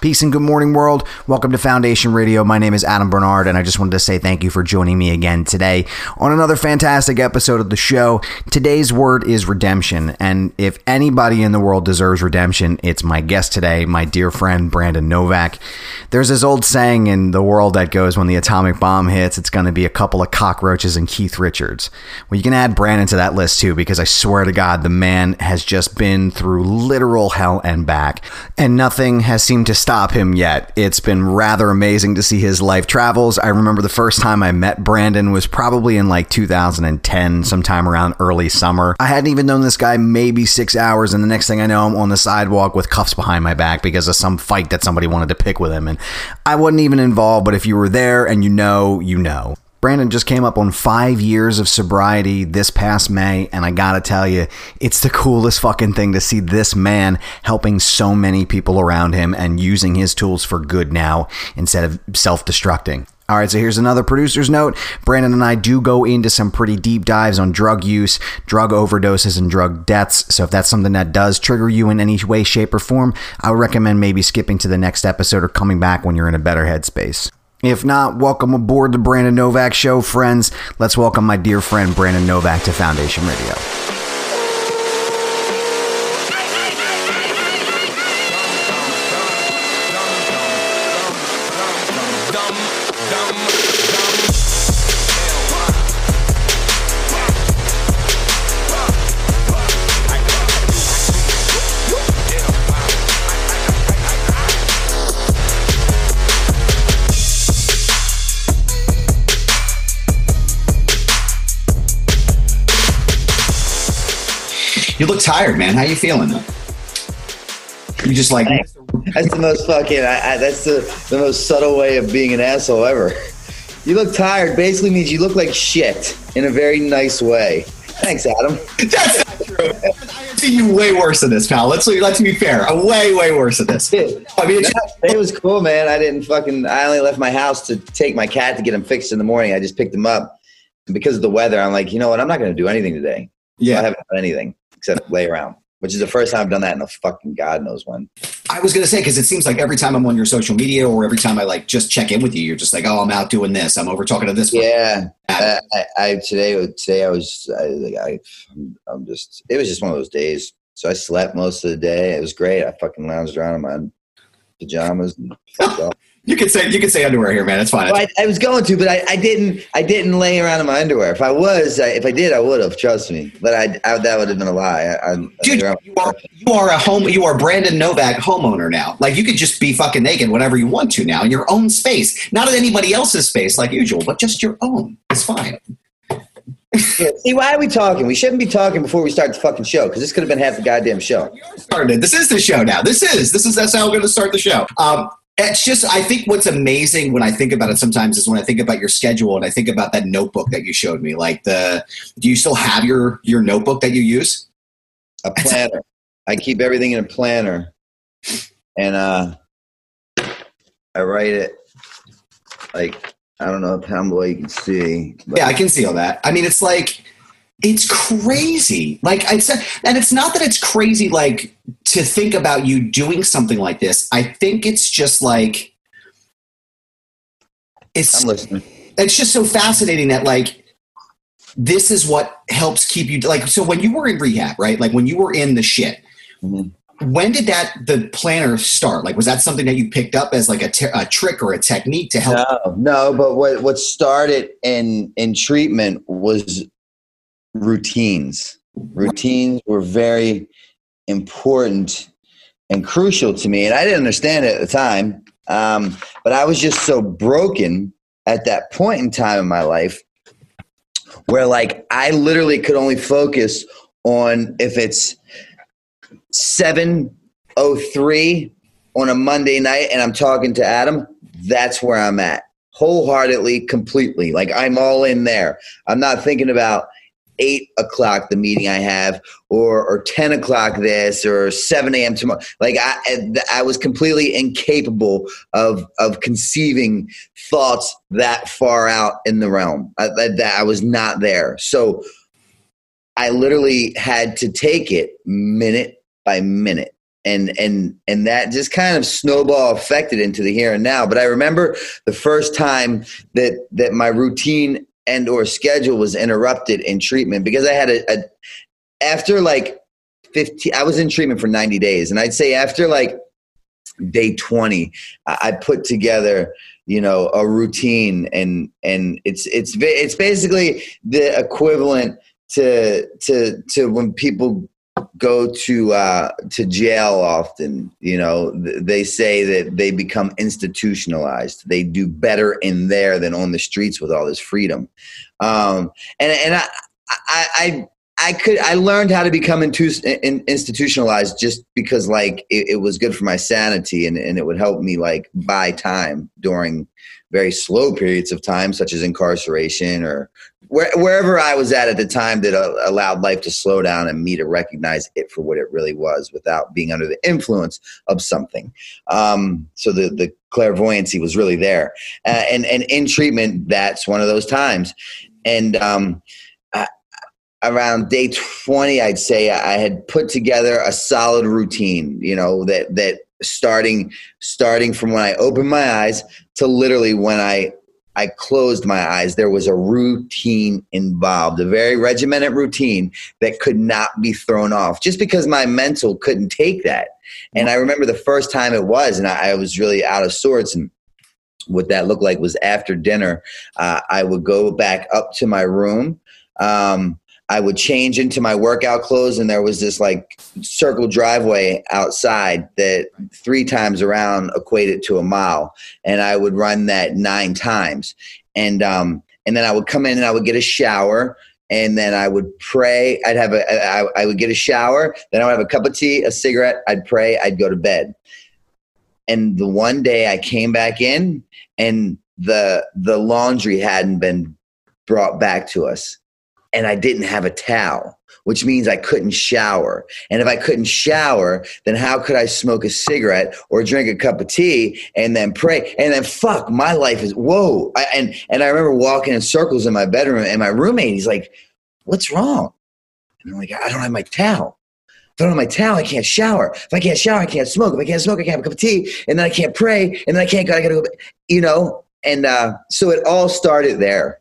Peace and good morning, world. Welcome to Foundation Radio. My name is Adam Barnard, and I just wanted to say thank you for joining me again today on another fantastic episode of the show. Today's word is redemption, and if anybody in the world deserves redemption, it's my guest today, my dear friend Brandon Novak. There's this old saying in the world that goes, when the atomic bomb hits, it's going to be a couple of cockroaches and Keith Richards. Well, you can add Brandon to that list too, because I swear to God, the man has just been through literal hell and back, and nothing has seemed to stop stop him yet. It's been rather amazing to see his life travels. I remember the first time I met Brandon was probably in like 2010, sometime around early summer. I hadn't even known this guy maybe six hours, and the next thing I know, I'm on the sidewalk with cuffs behind my back because of some fight that somebody wanted to pick with him. And I wasn't even involved, but if you were there and you know, you know. Brandon just came up on five years of sobriety this past May, and I gotta tell you, it's the coolest fucking thing to see this man helping so many people around him and using his tools for good now instead of self destructing. All right, so here's another producer's note. Brandon and I do go into some pretty deep dives on drug use, drug overdoses, and drug deaths. So if that's something that does trigger you in any way, shape, or form, I would recommend maybe skipping to the next episode or coming back when you're in a better headspace. If not, welcome aboard the Brandon Novak Show, friends. Let's welcome my dear friend Brandon Novak to Foundation Radio. Tired, man. How you feeling? You just like that's the most fucking. I, I, that's the the most subtle way of being an asshole ever. You look tired. Basically means you look like shit in a very nice way. Thanks, Adam. That's not true. I see you way worse than this, pal. Let's let's be fair. A way way worse than this. I mean, it was cool, man. I didn't fucking. I only left my house to take my cat to get him fixed in the morning. I just picked him up, and because of the weather, I'm like, you know what? I'm not going to do anything today. Yeah, I haven't done anything except lay around, which is the first time I've done that in a fucking God knows when. I was gonna say because it seems like every time I'm on your social media or every time I like just check in with you, you're just like, oh, I'm out doing this. I'm over talking to this. Yeah, I, I, I, today today I was I, I I'm just it was just one of those days. So I slept most of the day. It was great. I fucking lounged around in my pajamas and You could say you could say underwear here, man. It's fine. Well, I, I, was going to, but I, I, didn't. I didn't lay around in my underwear. If I was, I, if I did, I would have. Trust me. But I, that would have been a lie. Dude, you are, you are a home. You are Brandon Novak homeowner now. Like you could just be fucking naked whenever you want to now in your own space, not in anybody else's space like usual, but just your own. It's fine. yeah, see, why are we talking? We shouldn't be talking before we start the fucking show because this could have been half the goddamn show. Started. This is the show now. This is this is that's how we're going to start the show. Um, it's just I think what's amazing when I think about it sometimes is when I think about your schedule and I think about that notebook that you showed me. Like the do you still have your your notebook that you use? A planner. I keep everything in a planner. And uh I write it like I don't know how well you can see. Yeah, I can see all that. I mean it's like it's crazy. Like I said, and it's not that it's crazy like to think about you doing something like this. I think it's just like it's. It's just so fascinating that like this is what helps keep you like so when you were in rehab, right? Like when you were in the shit. Mm-hmm. When did that the planner start? Like was that something that you picked up as like a, a trick or a technique to help? No, no, but what what started in in treatment was routines. Routines were very important and crucial to me, and I didn't understand it at the time. Um, but I was just so broken at that point in time in my life where like I literally could only focus on if it's 703 on a Monday night and I'm talking to Adam, that's where I'm at. Wholeheartedly, completely. Like I'm all in there. I'm not thinking about eight o'clock the meeting I have, or or ten o'clock this, or seven a.m. tomorrow. Like I, I was completely incapable of of conceiving thoughts that far out in the realm. Uh, I, that I was not there. So I literally had to take it minute by minute and and and that just kind of snowball affected into the here and now but i remember the first time that that my routine and or schedule was interrupted in treatment because I had a, a after like 15 I was in treatment for 90 days and I'd say after like day 20 I put together you know a routine and and it's it's it's basically the equivalent to to to when people go to uh, to jail often. You know, they say that they become institutionalized. They do better in there than on the streets with all this freedom. Um, and and I, I, I I could I learned how to become institutionalized just because like it, it, was good for my sanity and, and it would help me like buy time during very slow periods of time such as incarceration or where, wherever I was at at the time that uh, allowed life to slow down and me to recognize it for what it really was without being under the influence of something. Um, so the, the clairvoyancy was really there. Uh, and, and in treatment, that's one of those times. And um, I, around day 20, I'd say I had put together a solid routine, you know, that, that starting, starting from when I opened my eyes to literally when I I closed my eyes, there was a routine involved, a very regimented routine that could not be thrown off just because my mental couldn't take that. And I remember the first time it was, and I, I was really out of sorts. And what that looked like was after dinner, uh, I would go back up to my room. Um, I would change into my workout clothes, and there was this like circle driveway outside that three times around equated to a mile, and I would run that nine times, and um, and then I would come in and I would get a shower, and then I would pray. I'd have a, I, I would get a shower, then I would have a cup of tea, a cigarette. I'd pray. I'd go to bed. And the one day I came back in, and the the laundry hadn't been brought back to us and I didn't have a towel, which means I couldn't shower. And if I couldn't shower, then how could I smoke a cigarette or drink a cup of tea and then pray? And then fuck, my life is whoa. I, and and I remember walking in circles in my bedroom, and my roommate, he's like, "What's wrong?" And I'm like, "I don't have my towel." I don't have my towel, I can't shower. If I can't shower, I can't smoke. If I can't smoke, I can't have a cup of tea. And then I can't pray. And then I can't go, I gotta go, you know? And uh, so it all started there.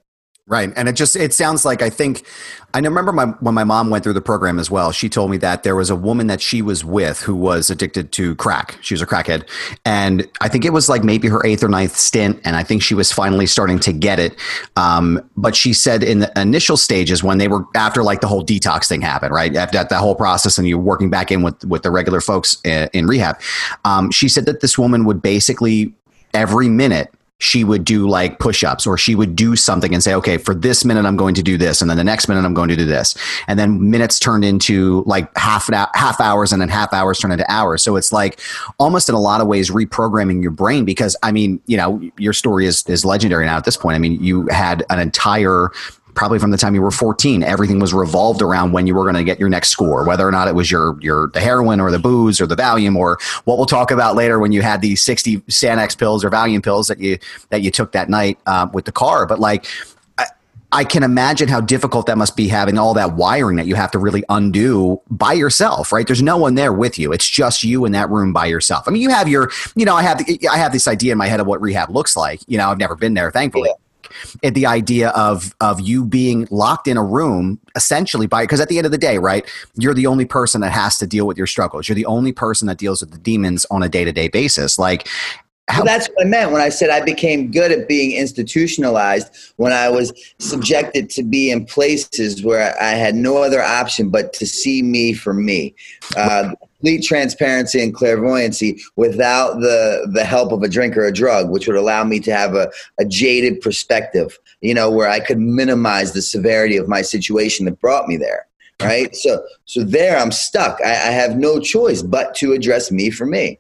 Right. And it just it sounds like I think I remember my when my mom went through the program as well. She told me that there was a woman that she was with who was addicted to crack. She was a crackhead. And I think it was like maybe her eighth or ninth stint. And I think she was finally starting to get it. Um, but she said in the initial stages when they were after like the whole detox thing happened, right? After that, whole process and you're working back in with, with the regular folks in, in rehab. Um, she said that this woman would basically every minute she would do like push-ups or she would do something and say okay for this minute i'm going to do this and then the next minute i'm going to do this. And then minutes turned into like half an half hours and then half hours turned into hours. So it's like almost in a lot of ways reprogramming your brain because i mean you know your story is is legendary now at this point. I mean you had an entire probably from the time you were 14 everything was revolved around when you were going to get your next score whether or not it was your your the heroin or the booze or the valium or what we'll talk about later when you had these 60 xanax pills or valium pills that you that you took that night um, with the car but like I can imagine how difficult that must be having all that wiring that you have to really undo by yourself, right? There's no one there with you. It's just you in that room by yourself. I mean, you have your, you know, I have, the, I have this idea in my head of what rehab looks like. You know, I've never been there, thankfully. Yeah at the idea of of you being locked in a room essentially by because at the end of the day right you're the only person that has to deal with your struggles you're the only person that deals with the demons on a day-to-day basis like Well, that's what I meant when I said I became good at being institutionalized when I was subjected to be in places where I had no other option but to see me for me. Uh, complete transparency and clairvoyancy without the, the help of a drink or a drug, which would allow me to have a, a jaded perspective, you know, where I could minimize the severity of my situation that brought me there right? So so there i'm stuck. I, I, have no choice but to address me for me.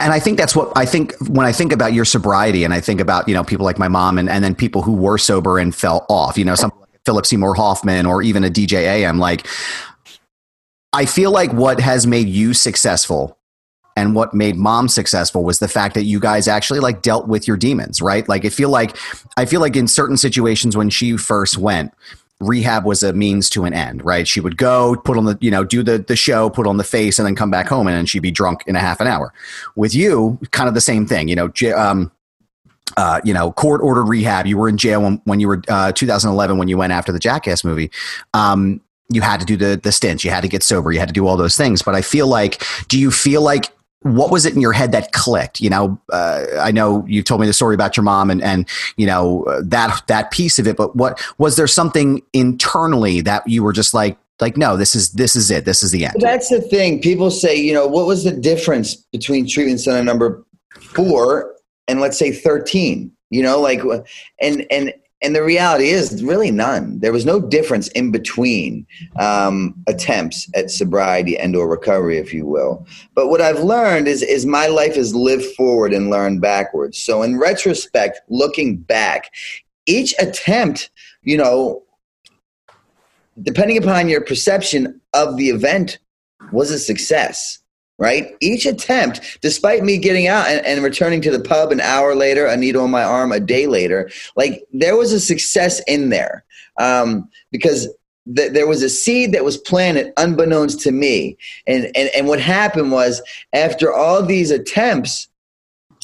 And I think that's what I think when I think about your sobriety and I think about, you know, people like my mom and, and then people who were sober and fell off, you know, something like Philip Seymour Hoffman or even a DJ AM, like I feel like what has made you successful and what made mom successful was the fact that you guys actually like dealt with your demons, right? Like I feel like I feel like in certain situations when she first went, rehab was a means to an end, right? She would go, put on the, you know, do the the show, put on the face, and then come back home, and then she'd be drunk in a half an hour. With you, kind of the same thing, you know. Um, uh, you know, court ordered rehab. You were in jail when, when you were uh, 2011 when you went after the Jackass movie. Um, you had to do the the stints. You had to get sober. You had to do all those things. But I feel like, do you feel like what was it in your head that clicked? You know, uh, I know you told me the story about your mom and and you know uh, that that piece of it, but what was there something internally that you were just like like no, this is this is it, this is the end. That's the thing. People say, you know, what was the difference between treatment center number four and let's say thirteen? You know, like and and and the reality is really none. There was no difference in between um, attempts at sobriety and or recovery if you will. But what i've learned is is my life is lived forward and learned backwards. So in retrospect looking back each attempt you know depending upon your perception of the event was a success right? Each attempt, despite me getting out and, and, returning to the pub an hour later, a needle on my arm a day later, like there was a success in there um, because th- there was a seed that was planted unbeknownst to me. And, and, and what happened was after all these attempts,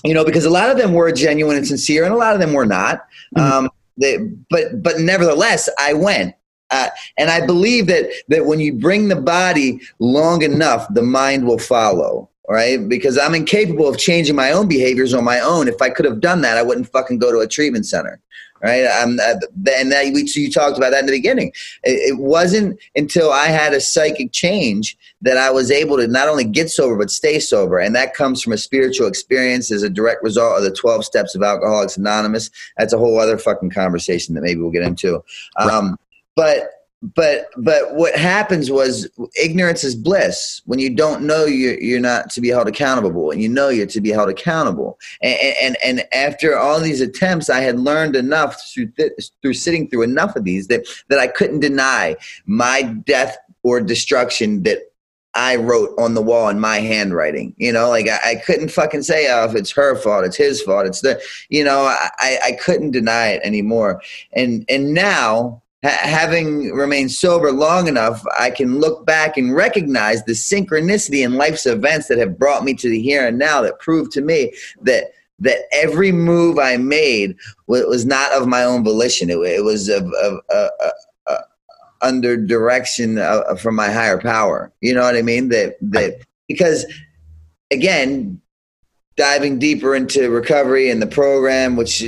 you know, because a lot of them were genuine and sincere and a lot of them were not. Mm-hmm. Um, they, but but nevertheless, I went and I believe that that when you bring the body long enough, the mind will follow. Right? Because I'm incapable of changing my own behaviors on my own. If I could have done that, I wouldn't fucking go to a treatment center right? Um, uh, and that we, so you talked about that in the beginning. It, it, wasn't until I had a psychic change that I was able to not only get sober but stay sober, and that comes from a spiritual experience as a direct result of the twelve steps of Alcoholics Anonymous. That's a whole other fucking conversation that maybe we'll get into. Um, but but but what happens was ignorance is bliss when you don't know you're, you're not to be held accountable and you know you're to be held accountable and and, and after all these attempts i had learned enough through th- through sitting through enough of these that that i couldn't deny my death or destruction that I wrote on the wall in my handwriting. You know, like I, I, couldn't fucking say, oh, if it's her fault, it's his fault. It's the, you know, I, I couldn't deny it anymore. And and now having remained sober long enough, I can look back and recognize the synchronicity in life's events that have brought me to the here and now that prove to me that that every move I made was not of my own volition. It, was of, of uh, uh, uh, under direction from my higher power. You know what I mean? That that because again, diving deeper into recovery and the program, which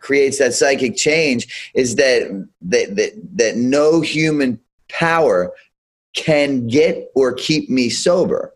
creates that psychic change is that that that, that no human power can get or keep me sober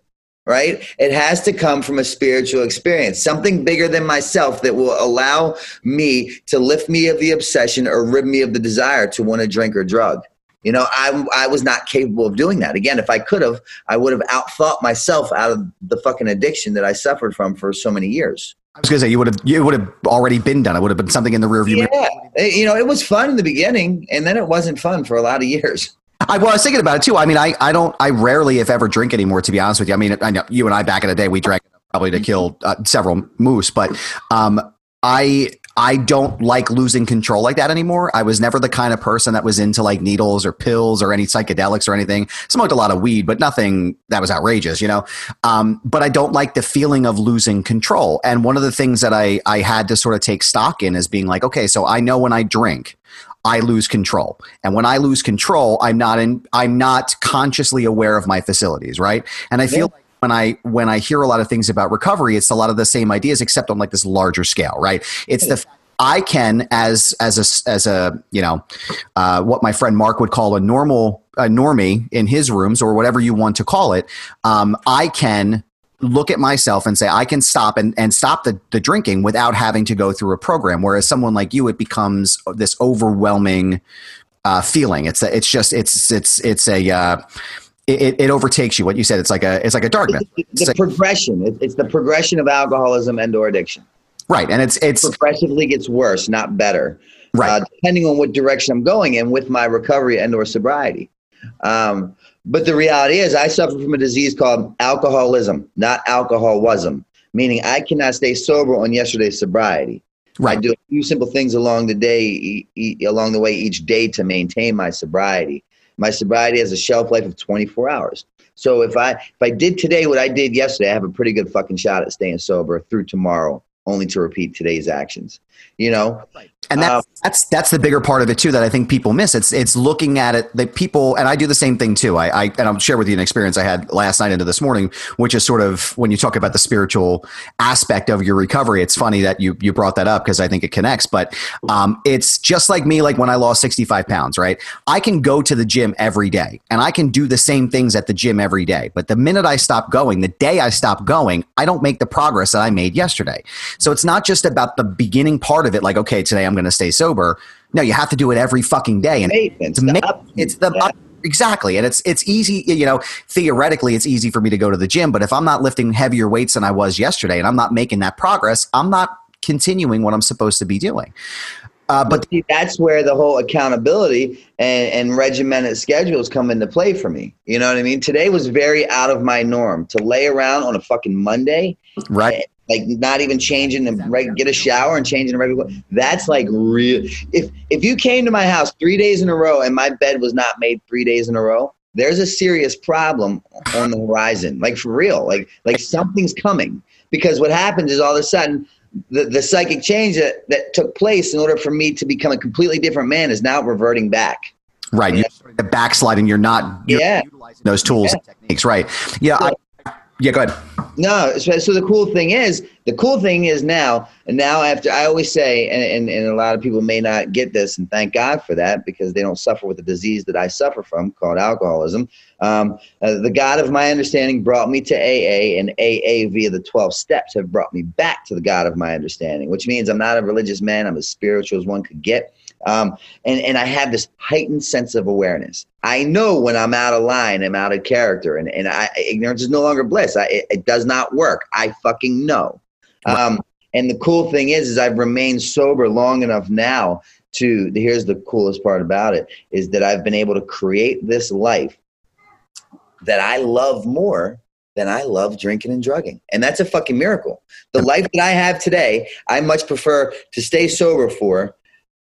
right? It has to come from a spiritual experience something bigger than myself that will allow me to lift me of the obsession or rid me of the desire to want to drink or drug. You know i, I was not capable of doing that. Again if i could have i would have outthought myself out of the fucking addiction that i suffered from for so many years I was gonna say you would have you would have already been done. It would have been something in the rear view. Yeah, you know, it was fun in the beginning, and then it wasn't fun for a lot of years. I, well, I was thinking about it too. I mean, I, I don't, I rarely, if ever, drink anymore. To be honest with you, I mean, I know you and I back in the day, we drank probably to kill uh, several moose, but um, I I don't like losing control like that anymore. I was never the kind of person that was into like needles or pills or any psychedelics or anything. Smoked a lot of weed, but nothing that was outrageous, you know. Um, but I don't like the feeling of losing control. And one of the things that I I had to sort of take stock in is being like, okay, so I know when I drink, I lose control. And when I lose control, I'm not in I'm not consciously aware of my facilities, right? And I feel yeah. like when I when I hear a lot of things about recovery, it's a lot of the same ideas, except on like this larger scale, right? It's the I can as as a as a you know uh, what my friend Mark would call a normal a normie in his rooms or whatever you want to call it. Um, I can look at myself and say I can stop and, and stop the, the drinking without having to go through a program. Whereas someone like you, it becomes this overwhelming uh, feeling. It's a, it's just it's it's it's a uh, it, it overtakes you. What you said, it's like a it's like a darkness. the progression. It, it's the progression of alcoholism and or addiction. Right, and it's it's progressively gets worse, not better. Right, uh, depending on what direction I'm going in with my recovery and or sobriety. Um, but the reality is, I suffer from a disease called alcoholism, not alcoholism, meaning I cannot stay sober on yesterday's sobriety. Right. I do a few simple things along the day, e- e- along the way each day to maintain my sobriety. My sobriety has a shelf life of 24 hours. So if I if I did today what I did yesterday, I have a pretty good fucking shot at staying sober through tomorrow, only to repeat today's actions. You know, and that's, um, that's that's the bigger part of it too that I think people miss. It's it's looking at it that people and I do the same thing too. I, I and I'll share with you an experience I had last night into this morning, which is sort of when you talk about the spiritual aspect of your recovery. It's funny that you you brought that up because I think it connects. But um, it's just like me, like when I lost sixty five pounds. Right, I can go to the gym every day and I can do the same things at the gym every day. But the minute I stop going, the day I stop going, I don't make the progress that I made yesterday. So it's not just about the beginning part of it. Like okay, today I'm going to stay sober. No, you have to do it every fucking day, and it's, it's the yeah. exactly, and it's it's easy. You know, theoretically, it's easy for me to go to the gym, but if I'm not lifting heavier weights than I was yesterday, and I'm not making that progress, I'm not continuing what I'm supposed to be doing. Uh, but See, that's where the whole accountability and, and, regimented schedules come into play for me. You know what I mean? Today was very out of my norm to lay around on a fucking Monday, right? Like not even changing and reg- get a shower and changing a regular. That's like real. If if you came to my house three days in a row and my bed was not made three days in a row, there's a serious problem on the horizon. Like for real. Like like something's coming because what happens is all of a sudden. The, the psychic change that, that took place in order for me to become a completely different man is now reverting back. Right. You're the backsliding. You're not you're yeah. utilizing those tools yeah. and techniques. Right. Yeah. So, I, yeah. Go ahead. No, so, so, the cool thing is, the cool thing is now, and now after I always say, and, and, and, a lot of people may not get this, and thank God for that because they don't suffer with the disease that I suffer from called alcoholism. Um, uh, the God of my understanding brought me to AA, and AA via the 12 steps have brought me back to the God of my understanding, which means I'm not a religious man, I'm as spiritual as one could get. Um, and, and I have this heightened sense of awareness. I know when I'm out of line, I'm out of character, and, and I, ignorance is no longer bliss. I, it, it does not work. I fucking know. Um, and the cool thing is, is I've remained sober long enough now to, here's the coolest part about it, is that I've been able to create this life that I love more than I love drinking and drugging. And that's a fucking miracle. The life that I have today, I much prefer to stay sober for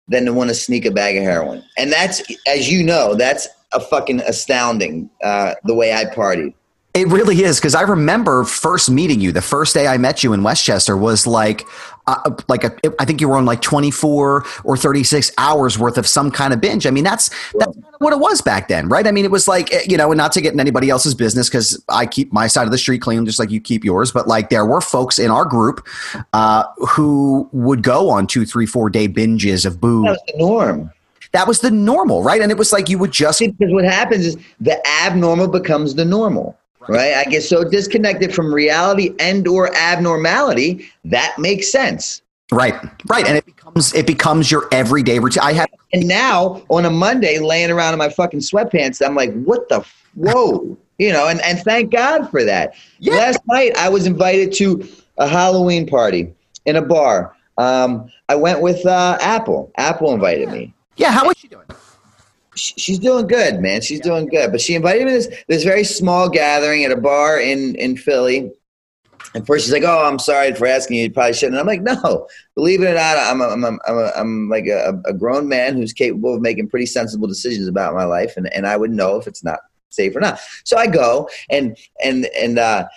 than to want to sneak a bag of heroin. And that's, as you know, that's a fucking astounding uh, the way I partied. It really is because I remember first meeting you. The first day I met you in West Chester was like, uh, like a, I think you were on like twenty four or thirty six hours worth of some kind of binge. I mean, that's that's what it was back then, right? I mean, it was like eh, you know, and not to get in anybody else's business because I keep my side of the street clean just like you keep yours. But like, there were folks in our group uh, who would go on two, three, four day binges of booze. That was the norm that was the normal, right? And it was like you would just because what happens is the abnormal becomes the normal right. I get so disconnected from reality and or abnormality that makes sense. Right. Right. And it becomes it becomes your everyday routine. I have and now on a monday laying around in my fucking sweatpants i'm like what the whoa. You know and, and thank god for that. Yeah. last night i was invited to a halloween party in a bar. Um, i went with uh, apple. Apple invited me. Yeah how was she doing she's doing good, man. She's doing good. But she invited me to this this very small gathering at a bar in in Philly. And first she's like, "Oh, I'm sorry for asking you. You probably shouldn't." And I'm like, "No, believe it or not, I'm a, I'm a, I'm, a, I'm like a, a grown man who's capable of making pretty sensible decisions about my life, and, and I would know if it's not safe or not. So I go and and and uh,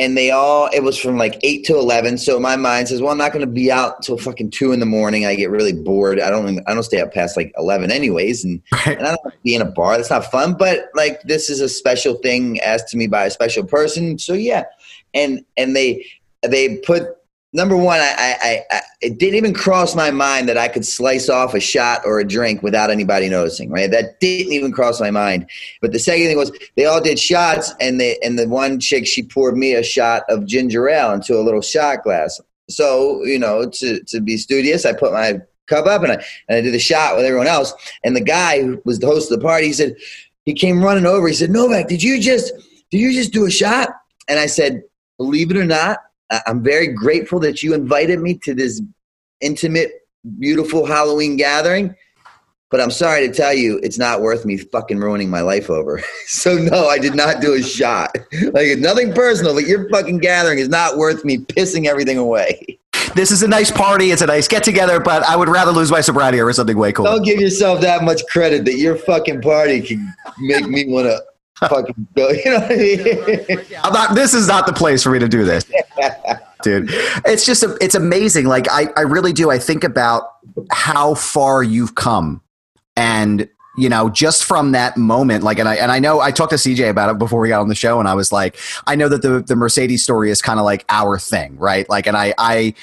and they all it was from like 8 to 11 so my mind says well i'm not going to be out till fucking 2 in the morning. I get really bored. I don't i don't stay up past like 11 anyways and, Right. and i don't want to be in a bar. That's not fun but like this is a special thing asked to me by a special person. So yeah. And and they they put number one I, I, I, it didn't even cross my mind that i could slice off a shot or a drink without anybody noticing right that didn't even cross my mind but the second thing was they all did shots, and they and the one chick she poured me a shot of ginger ale into a little shot glass. So you know, to to be studious, I put my cup up and I and I did the shot with everyone else. And the guy who was the host of the party, he said he came running over. He said, "Novak, did you just did you just do a shot?" And I said, "Believe it or not, I'm very grateful that you invited me to this intimate, beautiful Halloween gathering." But I'm sorry to tell you, it's not worth me fucking ruining my life over. so no, I did not do a shot. Like it's nothing personal, but your fucking gathering is not worth me pissing everything away. This is a nice party. It's a nice get together, but I would rather lose my sobriety over something way cooler. Don't give yourself that much credit that your fucking party can make me want to fucking go. You know what I mean? I'm not, this is not the place for me to do this. Dude, it's just, a, it's amazing. Like, I, I really do. I think about how far you've come. And, you know, just from that moment, like, and I, and I know I talked to CJ about it before we got on the show, and I was like, I know that the, the Mercedes story is kind of like our thing, right? Like, and I, I,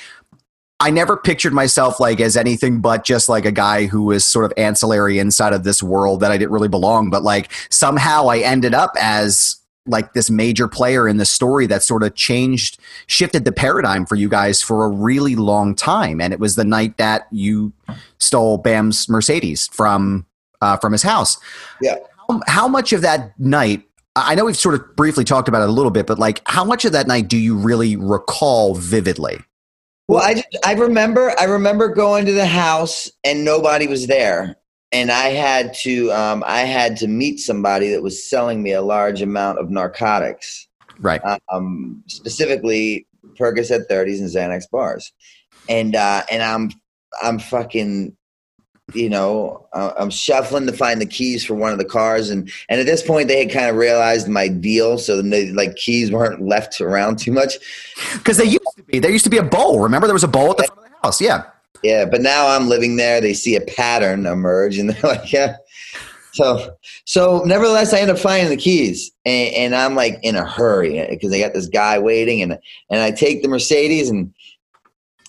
I never pictured myself like as anything but just like a guy who was sort of ancillary inside of this world that I didn't really belong. But like somehow I ended up as like this major player in the story that sort of changed, shifted the paradigm for you guys for a really long time. And it was the night that you stole Bam's Mercedes from uh, from his house. Yeah. How, how much of that night? I know we've sort of briefly talked about it a little bit, but like, how much of that night do you really recall vividly? Well, I just, I remember I remember going to the house and nobody was there, and I had to um, I had to meet somebody that was selling me a large amount of narcotics, Right. um, specifically Percocet 30s and Xanax bars, and uh, and I'm I'm fucking you know uh, I'm shuffling to find the keys for one of the cars, and and at this point they had kind of realized my deal, so the like keys weren't left around too much. Because they used to be. There used to be a bowl. Remember, there was a bowl at the front of the house. Yeah. Yeah, but now I'm living there. They see a pattern emerge, and they're like, "Yeah." So, so nevertheless, I end up finding the keys, and, and I'm like in a hurry because I got this guy waiting, and and I take the Mercedes, and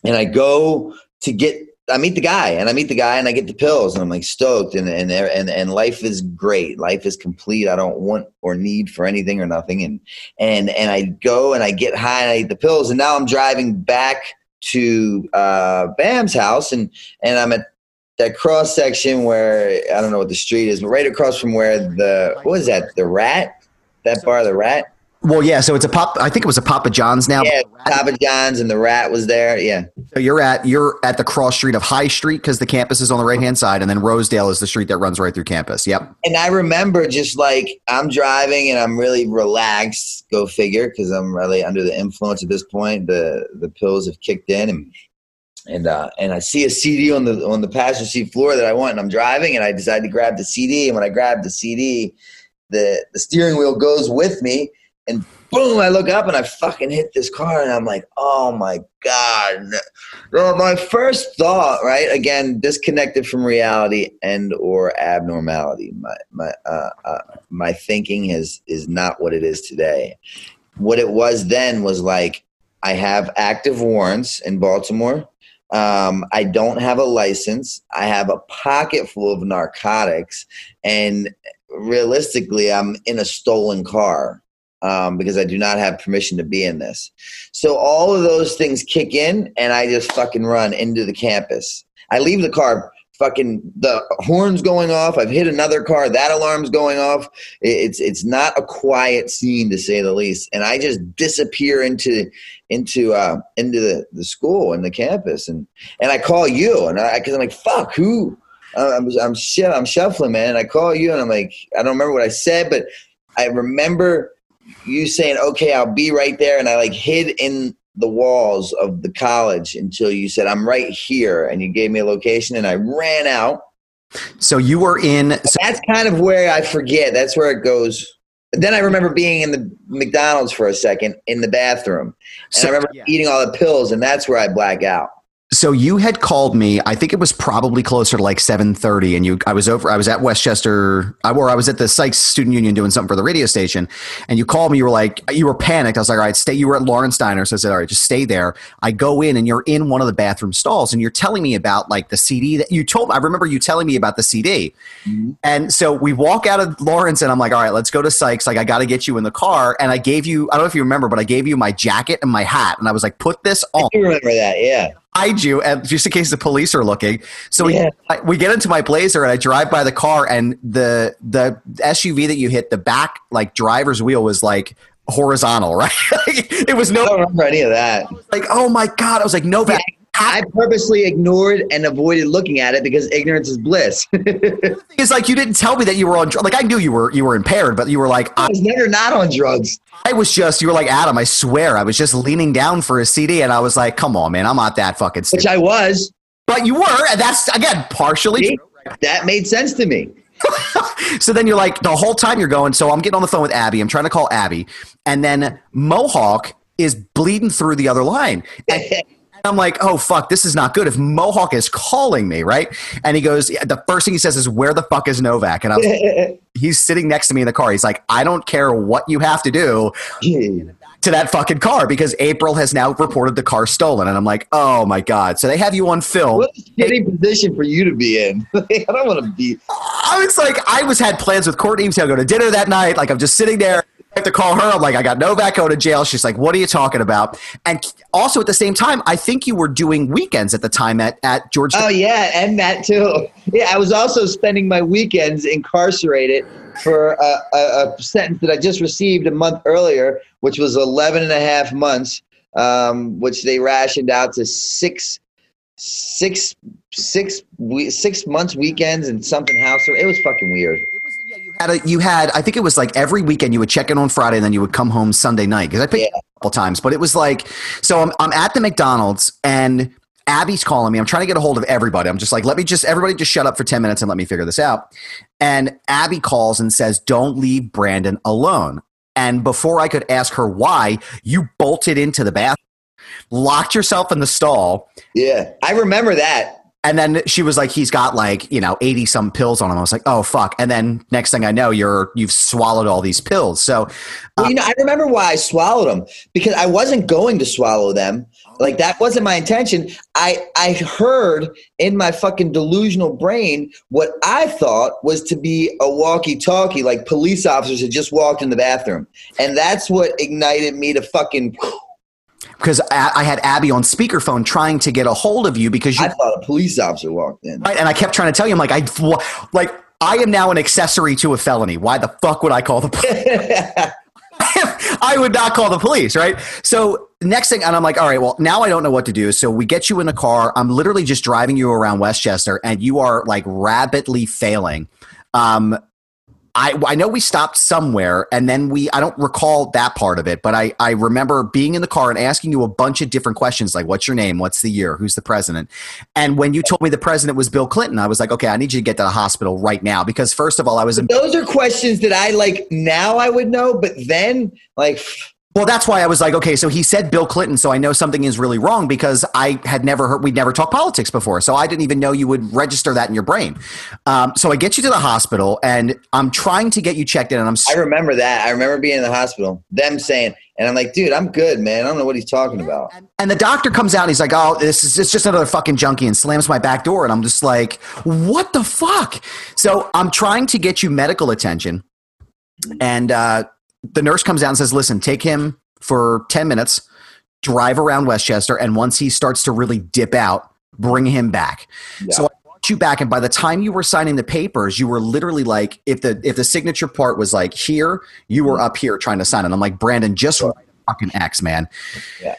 and I go to get. I meet the guy, and I meet the guy, and I get the pills, and I'm like stoked, and and and and life is great. Life is complete. I don't want or need for anything or nothing, and and and I go and I get high, and I eat the pills, and now I'm driving back to uh, Bam's house, and and I'm at that cross section where I don't know what the street is, but right across from where the what is that? The Rat, that bar, the Rat. Well, yeah. So it's a pop. I think it was a Papa John's now. Yeah, Papa John's and the Rat was there. Yeah, So you're at you're at the cross street of High Street because the campus is on the right hand side, and then Rosedale is the street that runs right through campus. Yep. and I remember just like I'm driving and I'm really relaxed. Go figure, because I'm really under the influence at this point. The the pills have kicked in, and and uh, and I see a CD on the on the passenger seat floor that I want, and I'm driving, and I decide to grab the CD. And when I grab the CD, the the steering wheel goes with me, and boom! I look up and I fucking hit this car, and I'm like, oh my god! Well, my first thought, right? Again, disconnected from reality and or abnormality. My my uh, uh, my thinking is is not what it is today. What it was then was like, I have active warrants in Baltimore. Um, I don't have a license. I have a pocket full of narcotics, and realistically, I'm in a stolen car um, because I do not have permission to be in this. So all of those things kick in, and I just fucking run into the campus. I leave the car. Fucking the horns going off. I've hit another car. That alarm's going off. It's it's not a quiet scene to say the least. And I just disappear into into uh, into the, the school and the campus. And and I call you, and I because I'm like fuck who. I'm I'm. I'm shuffling, man. And I call you, and I'm like I don't remember what I said, but I remember you saying, "Okay, I'll be right there," and I like hid in the walls of the college until you said, "I'm right here," and you gave me a location, and I ran out. So you were in. So, That's kind of where I forget. That's where it goes. then I remember being in the McDonald's for a second in the bathroom, and So- I remember yeah. eating all the pills, and that's where I black out. So you had called me. I think it was probably closer to like seven thirty, and you. I was over. I was at West Chester, I- or I was at the Sykes Student Union doing something for the radio station. And you called me. You were like, you were panicked. I was like, all right, stay. You were at Lawrence Diner, so I said, all right, just stay there. I go in, and you're in one of the bathroom stalls, and you're telling me about like the CD that you told. I remember you telling me about the CD. Mm-hmm. And so we walk out of Lawrence, and I'm like, all right, let's go to Sykes. Like, I got to get you in the car. And I gave you. I don't know if you remember, but I gave you my jacket and my hat, and I was like, put this on I remember that, yeah. Hide you and just in case the police are looking. So we, Yeah. I- we get into my blazer and I drive by the car and the the SUV that you hit the back like driver's wheel was like horizontal, right? it was no. I don't remember any of that. like oh my god, I was like no back. I purposely ignored and avoided looking at it because ignorance is bliss. It's like you didn't tell me that you were on dr- like I knew you were you were impaired, but you were like I, was never not on drugs. I was just you were like Adam, I swear I was just leaning down for a CD and I was like, come on, man, I'm not that fucking sick. Which. I was. but you were, and that's again partially See? true. That made sense to me. So then you're like, the whole time you're going, so I'm getting on the phone with Abby. I'm trying to call Abby. And then Mohawk is bleeding through the other line. And I'm like, oh, fuck, this is not good. If Mohawk is calling me, right? And he goes, the first thing he says is, where the fuck is Novak? And I was, he's sitting next to me in the car. He's like, I don't care what you have to do to that fucking car because April has now reported the car stolen. And I'm like, oh my God. So they have you on film. what a shitty position for you to be in. I don't want to be. I was like, I was had plans with Courtney to go to dinner that night. Like, I'm just sitting there. Have to call her. I'm like, I got Novak going to jail. She's like, what are you talking about? And also at the same time, I think you were doing weekends at the time at, at George. Oh yeah, and that too. Yeah, I was also spending my weekends incarcerated for a, a, a sentence that I just received a month earlier, which was 11 and a half months, um, which they rationed out to six, six, six, six months weekends and something house. It was fucking weird. Had a, you had, I think it was like every weekend you would check in on Friday and then you would come home Sunday night. Cause I picked Yeah. a couple times, but it was like, so I'm, I'm at the McDonald's and Abby's calling me. I'm trying to get a hold of everybody. I'm just like, let me just, everybody just shut up for 10 minutes and let me figure this out. And Abby calls and says, don't leave Brandon alone. And before I could ask her why, you bolted into the bathroom, locked yourself in the stall. Yeah, I remember that. And then she was like, he's got like, you know, 80 some pills on him. I was like, oh, fuck. And then next thing I know, you're, you've swallowed all these pills. So Well, uh, you know, I remember why I swallowed them because I wasn't going to swallow them. Like that wasn't my intention. I I heard in my fucking delusional brain what I thought was to be a walkie-talkie, like police officers had just walked in the bathroom, and that's what ignited me to fucking. Because I, I had Abby on speakerphone trying to get a hold of you because you, I thought a police officer walked in. right? And I kept trying to tell you, I'm like, I, like, I am now an accessory to a felony. Why the fuck would I call the police? I would not call the police, right? So next thing, and I'm like, all right, well, now I don't know what to do. So we get you in a car. I'm literally just driving you around West Chester, and you are like rapidly failing. Um, I, I know we stopped somewhere and then we I don't recall that part of it, but I, I remember being in the car and asking you a bunch of different questions like what's your name, what's the year, who's the president? And when you told me the president was Bill Clinton, I was like, okay, I need you to get to the hospital right now because first of all, I was in Those are questions that I like now I would know, but then like Well, that's why I was like, okay, so he said Bill Clinton, so I know something is really wrong because I had never heard, we'd never talked politics before. So I didn't even know you would register that in your brain. Um, so I get you to the hospital and I'm trying to get you checked in and I'm, I remember that. I remember being in the hospital, them saying, and I'm like, dude, I'm good, man. I don't know what he's talking about. and the doctor comes out and he's like, oh, this is it's just another fucking junkie and slams my back door. And I'm just like, what the fuck? So I'm trying to get you medical attention. And uh, the nurse comes down and says, listen, take him for 10 minutes, drive around West Chester. And once he starts to really dip out, bring him back. Yeah. So I brought you back. And by the time you were signing the papers, you were literally like, if the, if the signature part was like here, you were up here trying to sign it. I'm like, Brandon, just a fucking X, man. Yeah.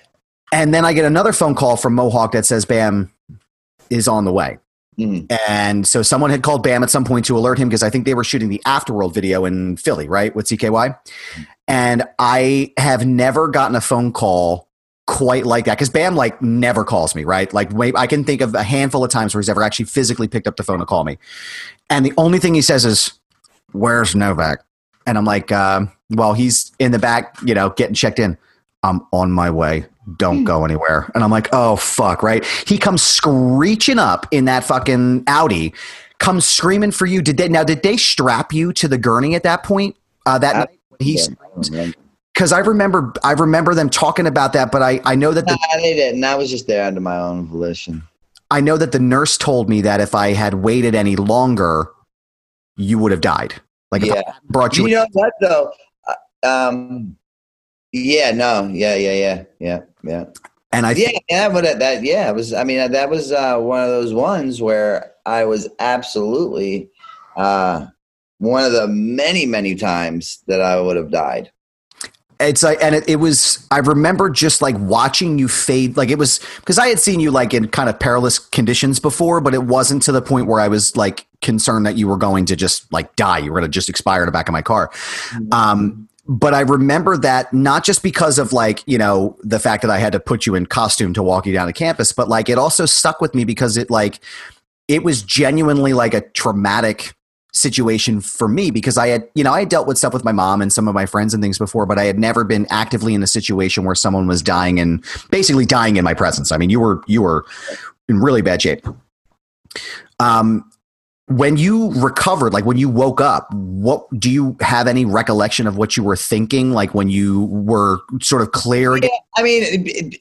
And then I get another phone call from Mohawk that says Bam is on the way. Mhm. And so someone had called Bam at some point to alert him because I think they were shooting the Afterworld video in Philly, right, with CKY. And I have never gotten a phone call quite like that because Bam like never calls me, right? Like I can think of a handful of times where he's ever actually physically picked up the phone to call me. And the only thing he says is, "Where's Novak?" And I'm like, um, while he's in the back, you know, getting checked in. I'm on my way. Don't go anywhere. And I'm like, oh fuck, right? He comes screeching up in that fucking Audi, comes screaming for you. Did they now? Did they strap you to the gurney at that point? Uh, that night when he Yeah. because I remember I remember them talking about that, but I I know that the Nah, they didn't. I was just there under my own volition. I know that the nurse told me that if I had waited any longer, you would have died. Like Yeah. I brought you, You know what though? Uh, Um, yeah, no, yeah, yeah, yeah, yeah, yeah. and I Yeah, yeah, but that, that yeah, it was. I mean, that was uh, one of those ones where I was absolutely uh, one of the many, many times that I would have died. it's like and it, it was i remember just like watching you fade like it was because i had seen you like in kind of perilous conditions before but it wasn't to the point where i was like concerned that you were going to just like die you were going to just expire in the back of my car um but i remember that not just because of like you know the fact that i had to put you in costume to walk you down to campus but like it also stuck with me because it like it was genuinely like a traumatic situation for me because I had, you know, I had dealt with stuff with my mom and some of my friends and things before, but I had never been actively in a situation where someone was dying and basically dying in my presence. I mean, you were you were in really bad shape. Um when you recovered, like when you woke up, what do you have any recollection of what you were thinking like when you were sort of clear again? I mean,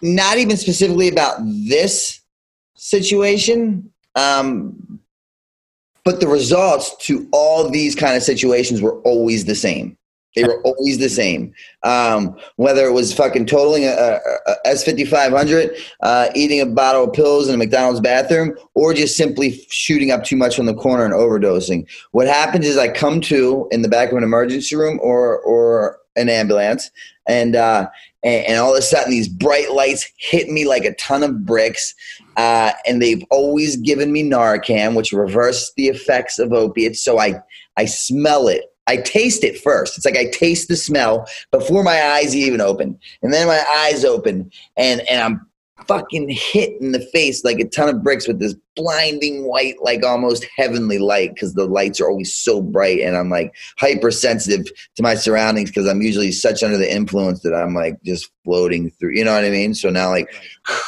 not even specifically about this situation, um, but the results to all these kind of situations were always the same. They were always the same. Um, whether it was fucking totaling a, a, a S5500, uh, eating a bottle of pills in a McDonald's bathroom, or just simply shooting up too much on the corner and overdosing. What happens is I come to in the back of an emergency room or or an ambulance, and uh, and, and all of a sudden these bright lights hit me like a ton of bricks. Uh, and they've always given me Narcan, which reverses the effects of opiates. So I I smell it. I taste it first. It's like I taste the smell before my eyes even open, and then my eyes open, and and I'm fucking hit in the face like a ton of bricks with this blinding white, like almost heavenly light because the lights are always so bright, and I'm like hypersensitive to my surroundings because I'm usually such under the influence that I'm like just floating through. You know what I mean? So now like.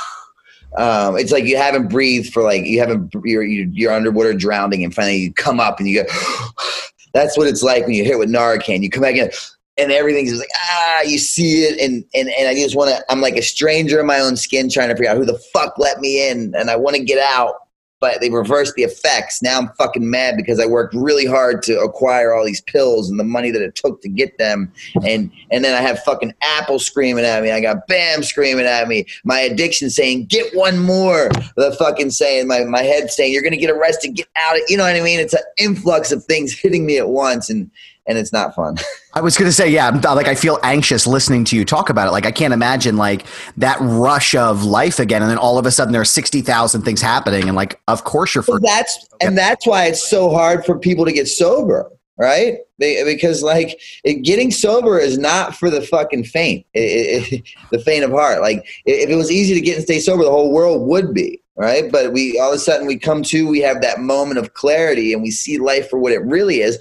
Um, it's like you haven't breathed for like you haven't you're you're underwater drowning and finally you come up and you go that's what it's like when you hit with Narcan. You come back in and everything's just like ah you see it. And and, and I just want to I'm like a stranger in my own skin trying to figure out who the fuck let me in and I want to get out but they reversed the effects now I'm fucking mad because I worked really hard to acquire all these pills and the money that it took to get them and and then I have fucking April screaming at me. I got Bam screaming at me. My addiction saying, "Get one more." The fucking saying, my my head saying, "You're gonna get arrested. Get out." Of, you know what I mean? It's an influx of things hitting me at once, and and it's not fun. I was going to say, yeah, like I feel anxious listening to you talk about it. Like I can't imagine like that rush of life again, and then all of a sudden there are sixty thousand things happening, and like of course you're. For- that's and that's why it's so hard for people to get sober, right? They, because like it, getting sober is not for the fucking faint, it, it, the faint of heart. Like if it was easy to get and stay sober, the whole world would be, right? But we all of a sudden we come to, we have that moment of clarity, and we see life for what it really is.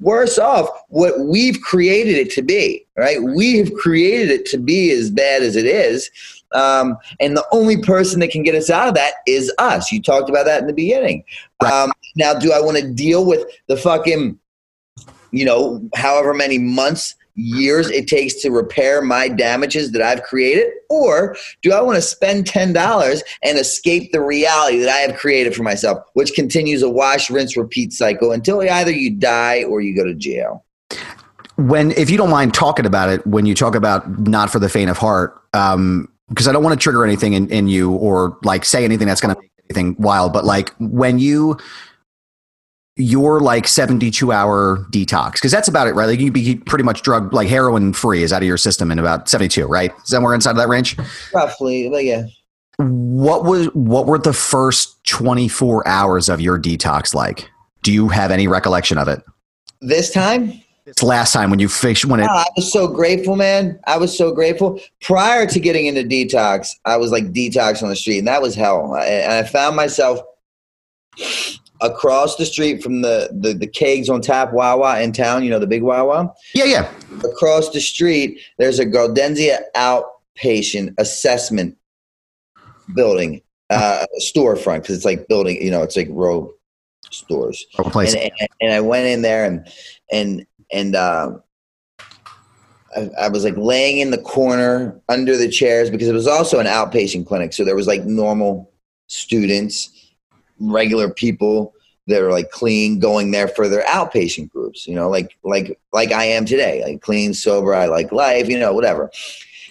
Worse off, what we've created it to be, right? We've created it to be as bad as it is. Um, and the only person that can get us out of that is us. You talked about that in the beginning. Um, now, do I want to deal with the fucking, you know, however many months, years it takes to repair my damages that I've created? Or do I want to spend $10 and escape the reality that I have created for myself, which continues a wash, rinse, repeat cycle until either you die or you go to jail? when if you don't mind talking about it when you talk about not for the faint of heart um because i don't want to trigger anything in, in you or like say anything that's going to make anything wild but like when you your like 72 hour detox because that's about it right like you be pretty much drug like heroin free is out of your system in about 72 right somewhere inside of that range Roughly, but yeah. what was what were the first 24 hours of your detox like do you have any recollection of it This time, it's last time when you fish when it Oh, I was so grateful, man. I was so grateful. Prior to getting into detox, I was like detox on the street, and that was hell. I- And I found myself across the street from the, the the kegs on tap Wawa in town. You know the big Wawa. yeah yeah across the street, there's a Gaudenzia outpatient assessment building, uh, storefront because it's like building, you know, it's like row stores. Or place. And, and, and I went in there and and and uh, I, I was like laying in the corner under the chairs because it was also an outpatient clinic, so there was like normal students, regular people that are like clean going there for their outpatient groups you know like like like i am today like clean sober i like life you know whatever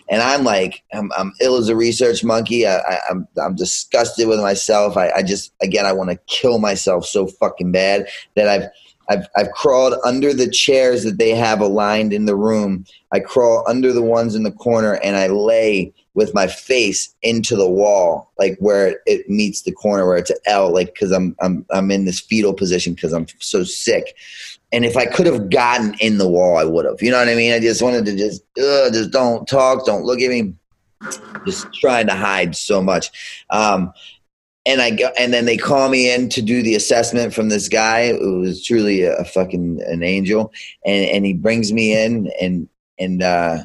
and i'm like i'm, I'm ill as a research monkey I, I, am I'm, I'm disgusted with myself I, I just again i want to kill myself so fucking bad that i've I've, I've crawled under the chairs that they have aligned in the room. I crawl under the ones in the corner and I lay with my face into the wall, like where it meets the corner, where it's an L, like because I'm I'm I'm in this fetal position because I'm so sick. And if I could have gotten in the wall, I would have. You know what I mean? I just wanted to just just don't talk, don't look at me. Just trying to hide so much. Um, and I go, and then they call me in to do the assessment from this guy who was truly a, a fucking an angel, and and he brings me in and and uh,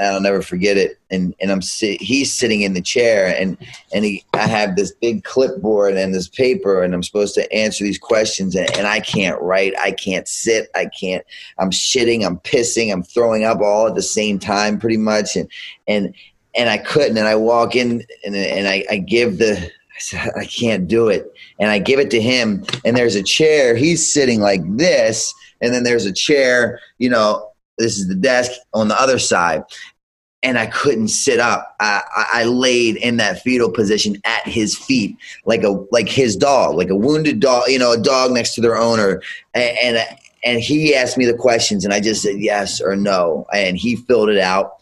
I'll never forget it. And and I'm sit, he's sitting in the chair, and and he I have this big clipboard and this paper, and I'm supposed to answer these questions, and, and I can't write, I can't sit, I can't. I'm shitting, I'm pissing, I'm throwing up all at the same time, pretty much, and and and I couldn't, and I walk in, and and I, I give the I said, I can't do it. And I give it to him, and there's a chair. He's sitting like this, and then there's a chair, you know, this is the desk on the other side. And I couldn't sit up. I, I laid in that fetal position at his feet, like a like his dog, like a wounded dog, you know, a dog next to their owner. And, and and he asked me the questions, and I just said yes or no, and he filled it out.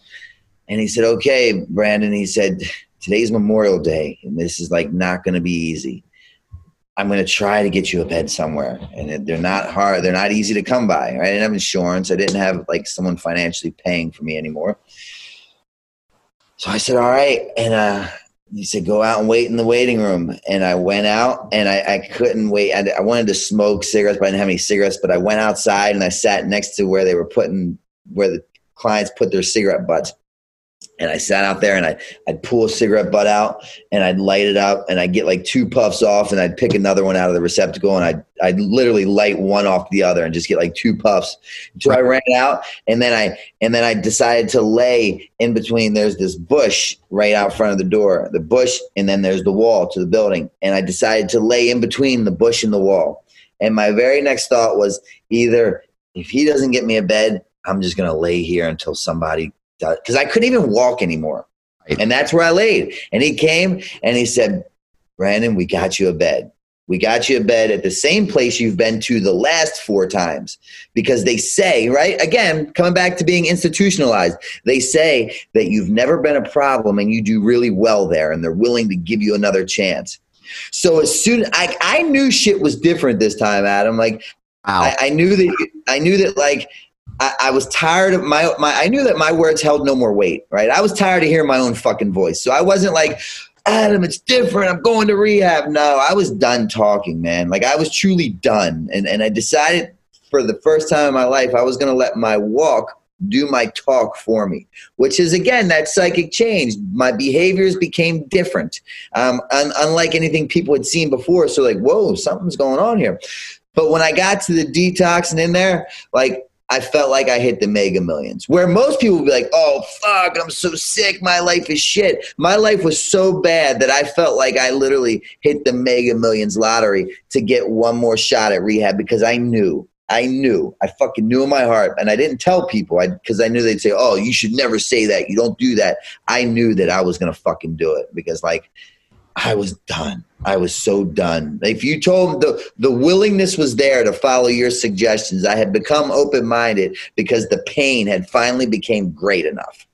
And he said, "Okay, Brandon." He said, today's Memorial Day, and this is like not going to be easy. I'm going to try to get you a bed somewhere, and they're not hard. They're not easy to come by. Right? I didn't have insurance. I didn't have like someone financially paying for me anymore. So I said, "All right," and uh, he said, "Go out and wait in the waiting room." And I went out, and I, I couldn't wait. I, I wanted to smoke cigarettes, but I didn't have any cigarettes. But I went outside and I sat next to where they were putting where the clients put their cigarette butts and I sat out there and I, I'd pull a cigarette butt out and I'd light it up and I'd get like two puffs off and I'd pick another one out of the receptacle and I'd, I'd literally light one off the other and just get like two puffs until I ran out. And then I, and then I decided to lay in between. There's this bush right out front of the door, the bush, and then there's the wall to the building. And I decided to lay in between the bush and the wall. And my very next thought was either if he doesn't get me a bed, I'm just going to lay here until somebody because I couldn't even walk anymore. And that's where I laid. And he came and he said, Brandon, we got you a bed. We got you a bed at the same place you've been to the last four times. Because they say, right? Again, coming back to being institutionalized, they say that you've never been a problem and you do really well there and they're willing to give you another chance. So as soon I, I knew shit was different this time, Adam. Like wow. I, I knew that I knew that like I, I, was tired of my, my, I knew that my words held no more weight, right? I was tired of hearing my own fucking voice. So I wasn't like, Adam, it's different. I'm going to rehab. No, I was done talking, man. Like I was truly done. And, and I decided for the first time in my life, I was going to let my walk do my talk for me, which is again that psychic change. My behaviors became different, um, un- unlike anything people had seen before. So, like, whoa, something's going on here. But when I got to the detox and in there, like I felt like I hit the mega millions. Where most people would be like, oh, fuck, I'm so sick. My life is shit. My life was so bad that I felt like I literally hit the mega millions lottery to get one more shot at rehab because I knew. I knew. I fucking knew in my heart. And I didn't tell people because I, I knew they'd say, oh, you should never say that. You don't do that. I knew that I was going to fucking do it because, like, I was done. I was so done. If you told the the willingness was there to follow your suggestions, I had become open minded because the pain had finally became great enough.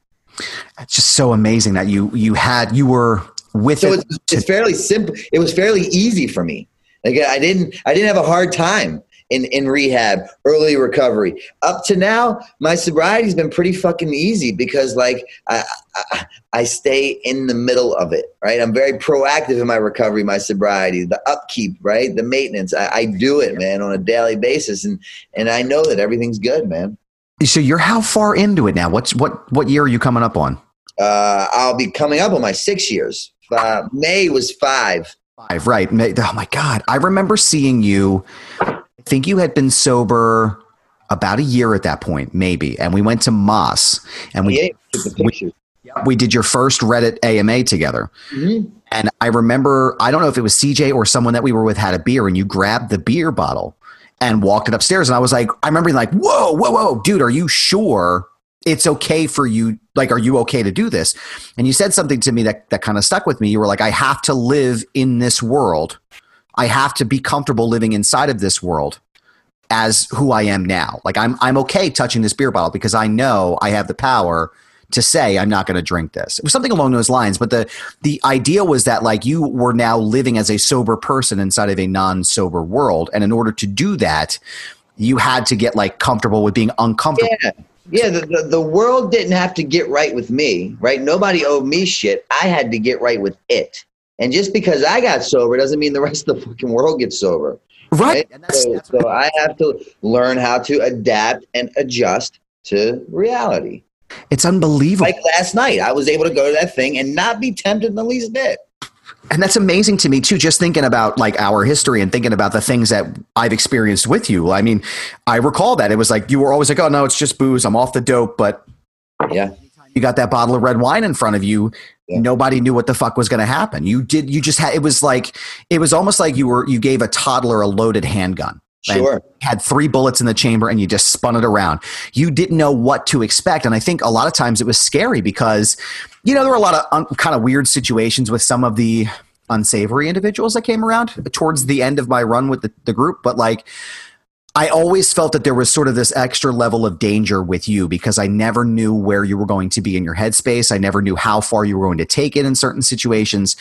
It's just so amazing that you you had you were with so it. It's, it's fairly simple. It was fairly easy for me. Like I didn't I didn't have a hard time in, in rehab, early recovery. Up to now, my sobriety's been pretty fucking easy because like I, I, I stay in the middle of it, right? I'm very proactive in my recovery, my sobriety, the upkeep, right? The maintenance. I, I do it, man, on a daily basis, and and I know that everything's good, man. So you're how far into it now? What's what what year are you coming up on? Uh, I'll be coming up on my six years. Uh, May was five. Five, right? May, oh my god, I remember seeing you. Think you had been sober about a year at that point, maybe, and we went to Moss and we Yeah, took the pictures. we did your first Reddit AMA together. Mhm. And I remember, I don't know if it was CJ or someone that we were with had a beer, and you grabbed the beer bottle and walked it upstairs. And I was like, I remember being like, whoa, whoa, whoa, dude, are you sure it's okay for you? Like, are you okay to do this? And you said something to me that, that kind of stuck with me. You were like, I have to live in this world. I have to be comfortable living inside of this world as who I am now. Like I'm I'm okay touching this beer bottle because I know I have the power to say I'm not going to drink this. It was something along those lines, but the the idea was that like you were now living as a sober person inside of a non-sober world and in order to do that, you had to get like comfortable with being uncomfortable. Yeah. Yeah, the, the, the world didn't have to get right with me, right? Nobody owed me shit. I had to get right with it. And just because I got sober doesn't mean the rest of the fucking world gets sober. Right. And that's, So, that's so I have to learn how to adapt and adjust to reality. it's unbelievable. Like last night, I was able to go to that thing and not be tempted in the least bit. and that's amazing to me too just thinking about like our history and thinking about the things that i've experienced with you i mean i recall that it was like you were always like oh no it's just booze i'm off the dope but Yeah. You got that bottle of red wine in front of you Yeah. nobody knew what the fuck was going to happen you did you just had it was like it was almost like you were you gave a toddler a loaded handgun Sure. had three bullets in the chamber and you just spun it around. You didn't know what to expect. And I think a lot of times it was scary because, you know, there were a lot of un- kind of weird situations with some of the unsavory individuals that came around towards the end of my run with the, the group. But like, I always felt that there was sort of this extra level of danger with you because I never knew where you were going to be in your headspace. I never knew how far you were going to take it in certain situations.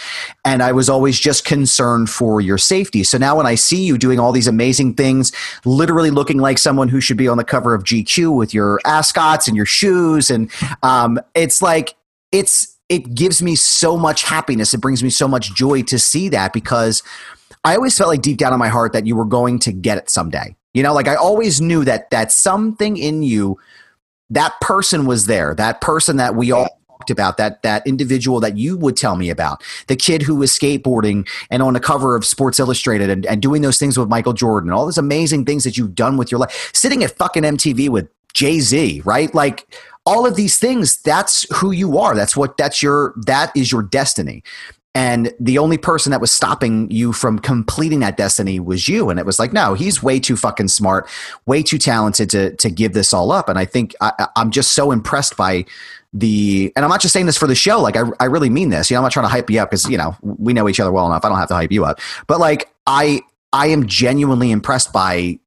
And I was always just concerned for your safety. So now when I see you doing all these amazing things, literally looking like someone who should be on the cover of GQ with your ascots and your shoes, and um, it's like, it's, it gives me so much happiness. It brings me so much joy to see that because I always felt like deep down in my heart that you were going to get it someday. You know, like I always knew that that something in you, that person was there, that person that we all talked about, that that individual that you would tell me about, the kid who was skateboarding and on the cover of Sports Illustrated and, and doing those things with Michael Jordan, all those amazing things that you've done with your life, sitting at fucking MTV with Jay Z, right? Like all of these things, that's who you are. That's what that's your that is your destiny. And the only person that was stopping you from completing that destiny was you. And it was like, no, he's way too fucking smart, way too talented to to give this all up. And I think I, I'm just so impressed by the. And I'm not just saying this for the show. Like I, I really mean this. You know, I'm not trying to hype you up because you know we know each other well enough. I don't have to hype you up. But like I, I am genuinely impressed by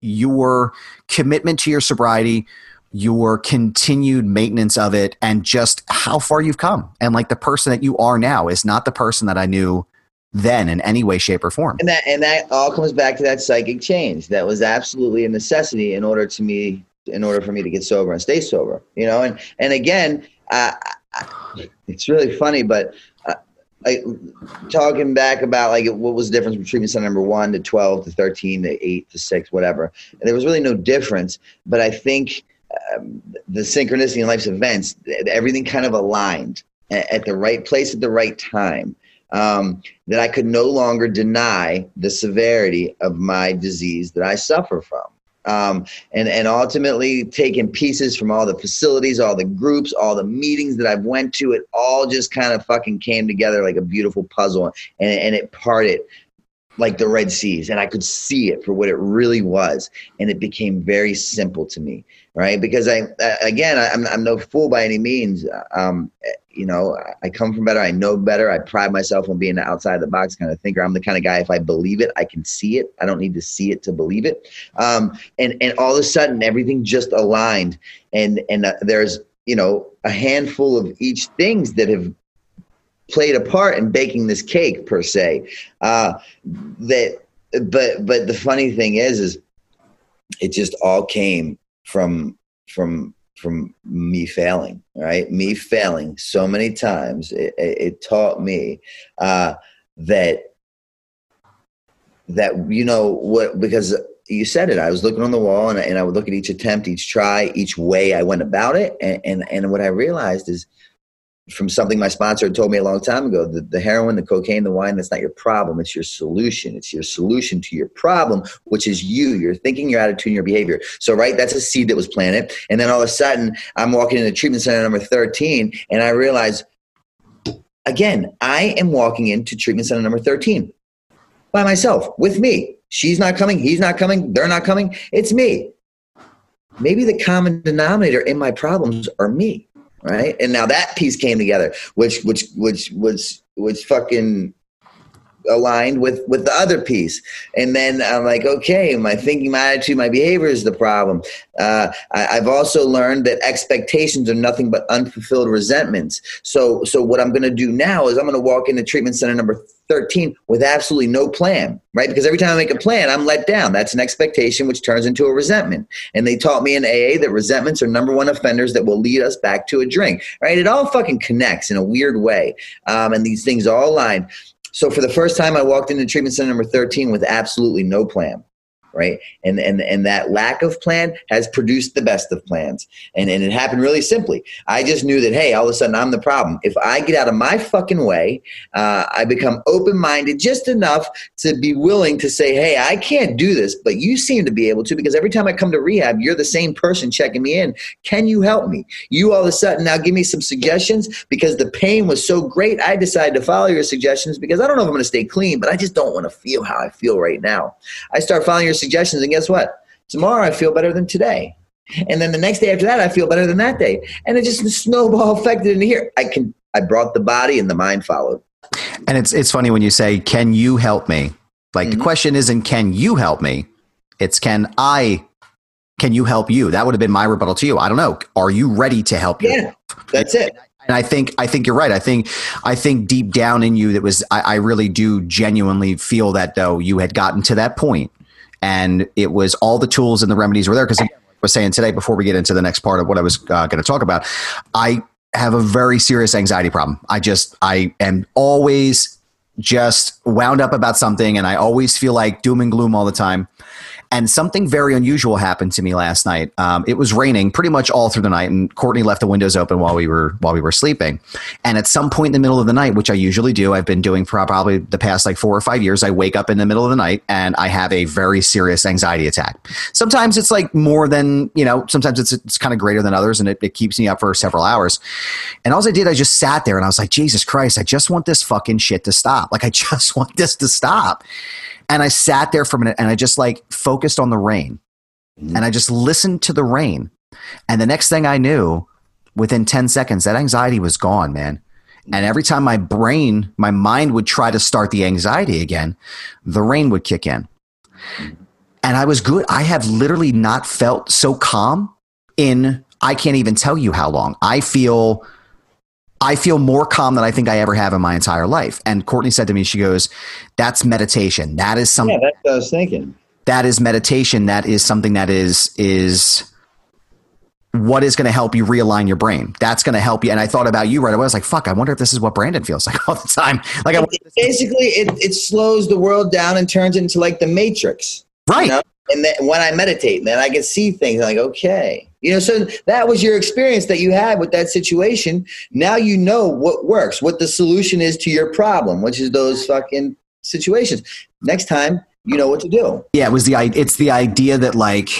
your commitment to your sobriety your continued maintenance of it and just how far you've come and like the person that you are now is not the person that i knew then in any way shape or form And that and that all comes back to that psychic change. That was absolutely a necessity in order to me in order for me to get sober and stay sober. You know, and and again, uh, it's really funny, but uh, I, talking back about like what was the difference between treatment center number one to twelve to thirteen to eight to six, whatever. And there was really no difference, but I think um, the synchronicity in life's events, everything kind of aligned at, the right place at the right time. Um, that I could no longer deny the severity of my disease that I suffer from. Um, and, and ultimately taking pieces from all the facilities, all the groups, all the meetings that I've went to, it all just kind of fucking came together like a beautiful puzzle and, and it parted like the Red Seas. And I could see it for what it really was. And it became very simple to me, right? Because I, uh, again, I'm, I'm no fool by any means. Um, you know, I come from better. I know better. I pride myself on being the outside the box kind of thinker. I'm the kind of guy. If I believe it, I can see it. I don't need to see it to believe it. Um, and and all of a sudden, everything just aligned. And and uh, there's you know a handful of each things that have played a part in baking this cake per se. Uh, that but but the funny thing is is it just all came from from from me failing right me failing so many times it, it, it taught me uh, that that you know what because you said it. I was looking on the wall and, and I would look at each attempt, each try, each way I went about it. And, and, and what I realized is from something my sponsor told me a long time ago the, the heroin, the cocaine, the wine, that's not your problem. It's your solution. It's your solution to your problem, which is you, your thinking, your attitude, and your behavior. So, right, that's a seed that was planted. And then all of a sudden, I'm walking into treatment center number 13 and I realize, again, I am walking into treatment center number 13 by myself with me. She's not coming. He's not coming. They're not coming. It's me. Maybe the common denominator in my problems are me right? And now that piece came together, which which which was was fucking aligned with with the other piece and then i'm like okay my thinking my attitude my behavior is the problem uh, I, have also learned that expectations are nothing but unfulfilled resentments so so what i'm going to do now is i'm going to walk into treatment center number 13 with absolutely no plan, right? Because every time I make a plan, I'm let down. That's an expectation, which turns into a resentment. And they taught me in AA that resentments are number one offenders that will lead us back to a drink, right? It all fucking connects in a weird way. Um, and these things all align. So for the first time, I walked into treatment center number 13 with absolutely no plan right? And and and that lack of plan has produced the best of plans. And and it happened really simply. I just knew that hey, all of a sudden I'm the problem. If I get out of my fucking way, uh, I become open minded just enough to be willing to say, hey, I can't do this, but you seem to be able to because every time I come to rehab, you're the same person checking me in. Can you help me? You all of a sudden now give me some suggestions because the pain was so great. I decided to follow your suggestions because I don't know if I'm going to stay clean, but I just don't want to feel how I feel right now. I start following your suggestions suggestions. And guess what? Tomorrow I feel better than today. And then the next day after that, I feel better than that day. And it just snowball affected into here. I can I brought the body and the mind followed. And it's it's funny when you say, Can you help me? Like mm-hmm. the question isn't can you help me? It's can I can you help you? That would have been my rebuttal to you. I don't know. Are you ready to help you? Yeah, that's it. And I think I think you're right. I think I think deep down in you that was I, I really do genuinely feel that though you had gotten to that point and it was all the tools and the remedies were there because I was saying today before we get into the next part of what I was uh, going to talk about, I have a very serious anxiety problem. I just I am always just wound up about something and I always feel like doom and gloom all the time. And something very unusual happened to me last night. Um, it was raining pretty much all through the night, and Courtney left the windows open while we were while we were sleeping. And at some point in the middle of the night, which I usually do, I've been doing for probably the past like four or five years. I wake up in the middle of the night and I have a very serious anxiety attack. Sometimes it's like more than you know. Sometimes it's it's kind of greater than others, and it, it keeps me up for several hours. And all I did, I just sat there and I was like, Jesus Christ, I just want this fucking shit to stop. Like I just want this to stop. And I sat there for a minute and I just like focused on the rain. Mm-hmm. And I just listened to the rain. And the next thing I knew, within 10 seconds, that anxiety was gone, man. And every time my brain, my mind would try to start the anxiety again, the rain would kick in. And I was good. I have literally not felt so calm in, I can't even tell you how long. I feel I feel more calm than I think I ever have in my entire life. And Courtney said to me, she goes, That's meditation. That is something. Yeah, that's what I was thinking. That is meditation. That is something that is, is, what is going to help you realign your brain? That's going to help you. And I thought about you right away. I was like, fuck, I wonder if this is what Brandon feels like all the time. Like, I basically, it, it slows the world down and turns into like the Matrix. Right. You know? And then when I meditate, then I can see things like, okay, you know, so that was your experience that you had with that situation. Now you know what works, what the solution is to your problem, which is those fucking situations. Next time, you know what to do. Yeah, it was the it's the idea that like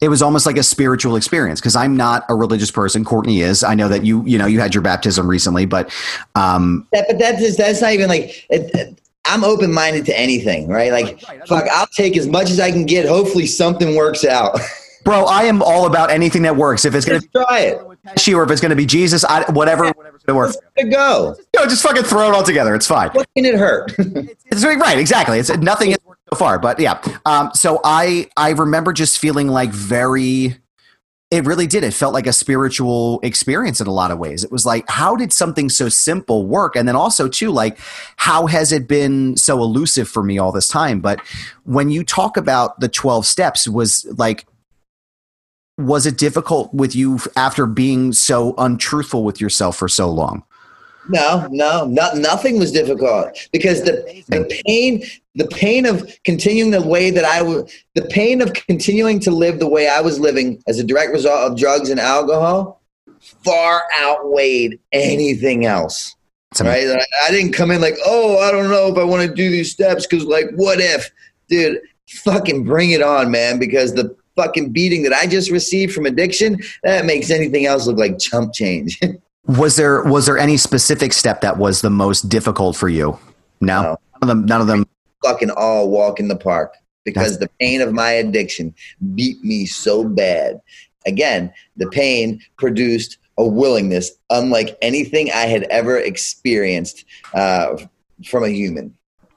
it was almost like a spiritual experience because I'm not a religious person. Courtney is. I know that you you know you had your baptism recently, but um, that, but that's just, that's not even like. It, I'm open minded to anything, right? Like, right, right. fuck, I'll take as much as I can get. Hopefully, something works out. Bro, I am all about anything that works. If it's going to try it, or if it's going to be Jesus, I, whatever, whatever's going to work. To go. Just, just fucking throw it all together. It's fine. What can it hurt? it's, it's, right, exactly. It's nothing has worked so far, but yeah. Um, so I I remember just feeling like very. It really did. It felt like a spiritual experience in a lot of ways. It was like, how did something so simple work? And then also, too, like, how has it been so elusive for me all this time? But when you talk about the 12 steps, was like, was it difficult with you after being so untruthful with yourself for so long? No, no, not, nothing was difficult because the, the pain, the pain of continuing the way that I was, the pain of continuing to live the way I was living as a direct result of drugs and alcohol far outweighed anything else. Right? I didn't come in like, oh, I don't know if I want to do these steps because, like, what if, dude? Fucking bring it on, man! Because the fucking beating that I just received from addiction that makes anything else look like chump change. Was there was there any specific step that was the most difficult for you? No, no. none of them. None of them. Fucking all walk in the park because the pain of my addiction beat me so bad. Again, the pain produced a willingness unlike anything I had ever experienced uh, from a human.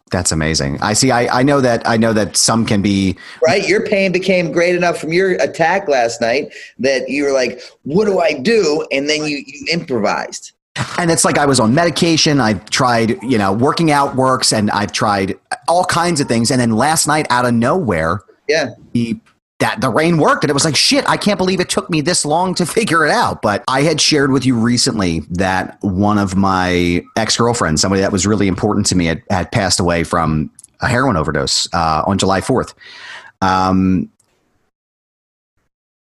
That's amazing. I see. I, I know that. I know that some can be right. Your pain became great enough from your attack last night that you were like, "What do I do?" And then you you improvised. And it's like I was on medication. I've tried, you know, working out works, and I've tried all kinds of things. And then last night, out of nowhere, yeah, he that the rain worked and it was like shit i can't believe it took me this long to figure it out. But i had shared with you recently that one of my ex-girlfriends somebody that was really important to me had, had passed away from a heroin overdose uh, on july 4th um,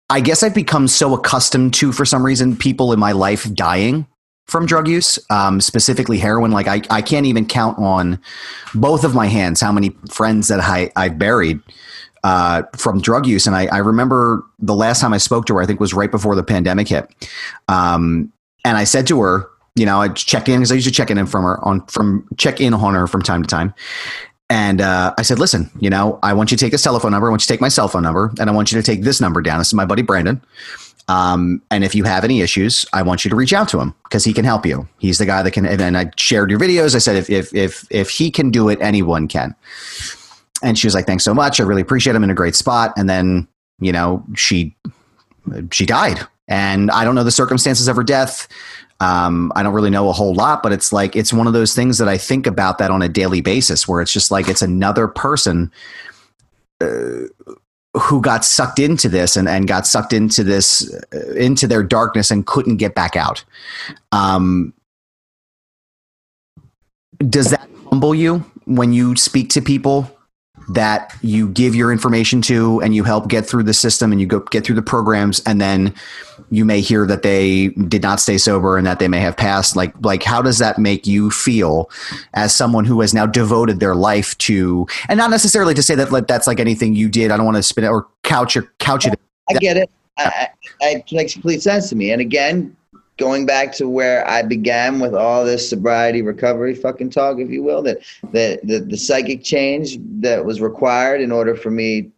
i guess i've become so accustomed to for some reason people in my life dying from drug use, um, specifically heroin. Like I, I can't even count on both of my hands how many friends that I, I buried uh, from drug use. And I, I, remember the last time I spoke to her, I think was right before the pandemic hit. Um, and I said to her, you know, I check in because I used to check in from her on from check in on her from time to time. And uh, I said, listen, you know, I want you to take this telephone number. I want you to take my cell phone number, and I want you to take this number down. This is my buddy Brandon. Um, and if you have any issues, I want you to reach out to him because he can help you. He's the guy that can. And I shared your videos. I said, if if if if he can do it, anyone can. And she was like, "Thanks so much. I really appreciate. It. I'm in a great spot." And then, you know, she she died, and I don't know the circumstances of her death. Um, I don't really know a whole lot, but it's like it's one of those things that I think about that on a daily basis, where it's just like it's another person uh, who got sucked into this and, and got sucked into this uh, into their darkness and couldn't get back out. Um, does that humble you when you speak to people that you give your information to and you help get through the system and you go get through the programs and then you may hear that they did not stay sober and that they may have passed. Like like how does that make you feel as someone who has now devoted their life to and not necessarily to say that that's like anything you did. I don't want to spin it or couch it couch it. I get it. I, I, it makes complete sense to me. And again going back to where I began with all this sobriety recovery fucking talk, if you will, that that the, the psychic change that was required in order for me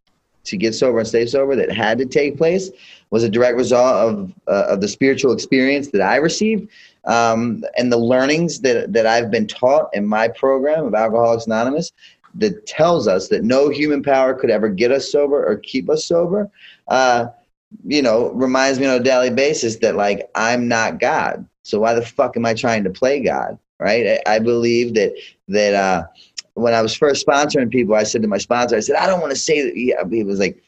to get sober and stay sober that had to take place was a direct result of uh, of the spiritual experience that I received um, and the learnings that that I've been taught in my program of Alcoholics Anonymous that tells us that no human power could ever get us sober or keep us sober. Uh, you know, reminds me on a daily basis that like I'm not God. So why the fuck am I trying to play God? Right? I, I believe that that uh, when I was first sponsoring people, I said to my sponsor, I said, I don't want to say that. He, he was like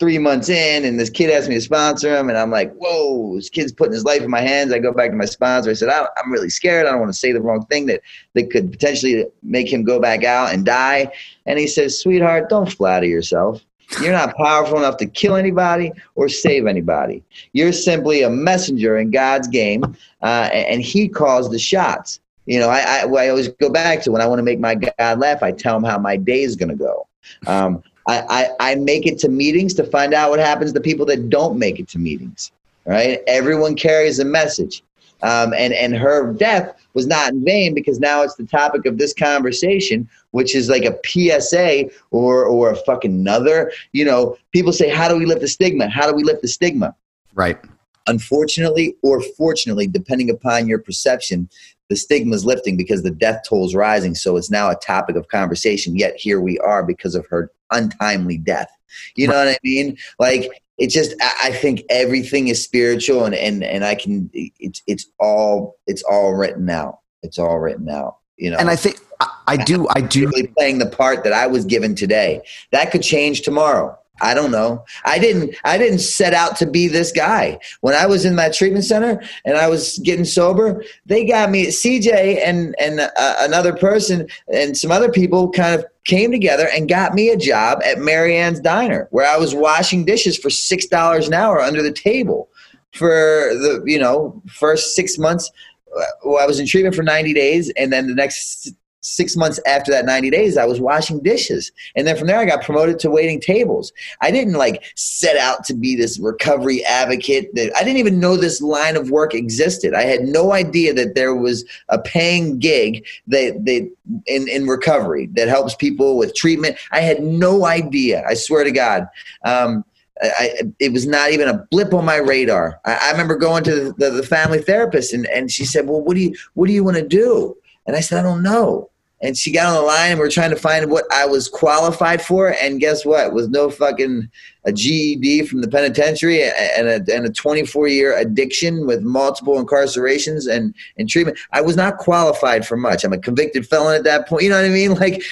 three months in, and this kid asked me to sponsor him, and I'm like, whoa, this kid's putting his life in my hands. I go back to my sponsor. I said, I, am really scared. I don't want to say the wrong thing that that could potentially make him go back out and die. And he says, sweetheart, don't flatter yourself. You're not powerful enough to kill anybody or save anybody. You're simply a messenger in God's game, uh, and He calls the shots. You know, I, I, I, always go back to when I want to make my God laugh, I tell him how my day is going to go. Um, I, I, I make it to meetings to find out what happens to people that don't make it to meetings. Right? Everyone carries a message. Um, and and her death was not in vain because now it's the topic of this conversation, which is like a PSA or or a fucking another. You know, people say, "How do we lift the stigma? How do we lift the stigma?" Right. Unfortunately, or fortunately, depending upon your perception, the stigma is lifting because the death toll is rising. So it's now a topic of conversation. Yet here we are because of her untimely death. You know what I mean? Like it just I think everything is spiritual and and and I can it's it's all it's all written out. It's all written out. You know. And I think I, I do I do playing the part that I was given today. That could change tomorrow. I don't know. I didn't. I didn't set out to be this guy. When I was in that treatment center and I was getting sober, they got me. CJ and and uh, another person and some other people kind of came together and got me a job at Marianne's Diner, where I was washing dishes for six dollars an hour under the table for the you know first six months. uh, I was in treatment for ninety days, and then the next six months after that 90 days i was washing dishes. And then from there i got promoted to waiting tables. I didn't like set out to be this recovery advocate that i didn't even know this line of work existed. I had no idea that there was a paying gig that that in, in recovery that helps people with treatment. I had no idea i swear to god. Um, I, it was not even a blip on my radar. I, I remember going to the, the, the family therapist, and, and she said, "Well, what do you what do you want to do?" And I said, I don't know. And she got on the line and we are trying to find what I was qualified for. And guess what? Was no fucking a GED from the penitentiary and a, and a 24 year addiction with multiple incarcerations and, and treatment. I was not qualified for much. I'm a convicted felon at that point. You know what I mean? Like,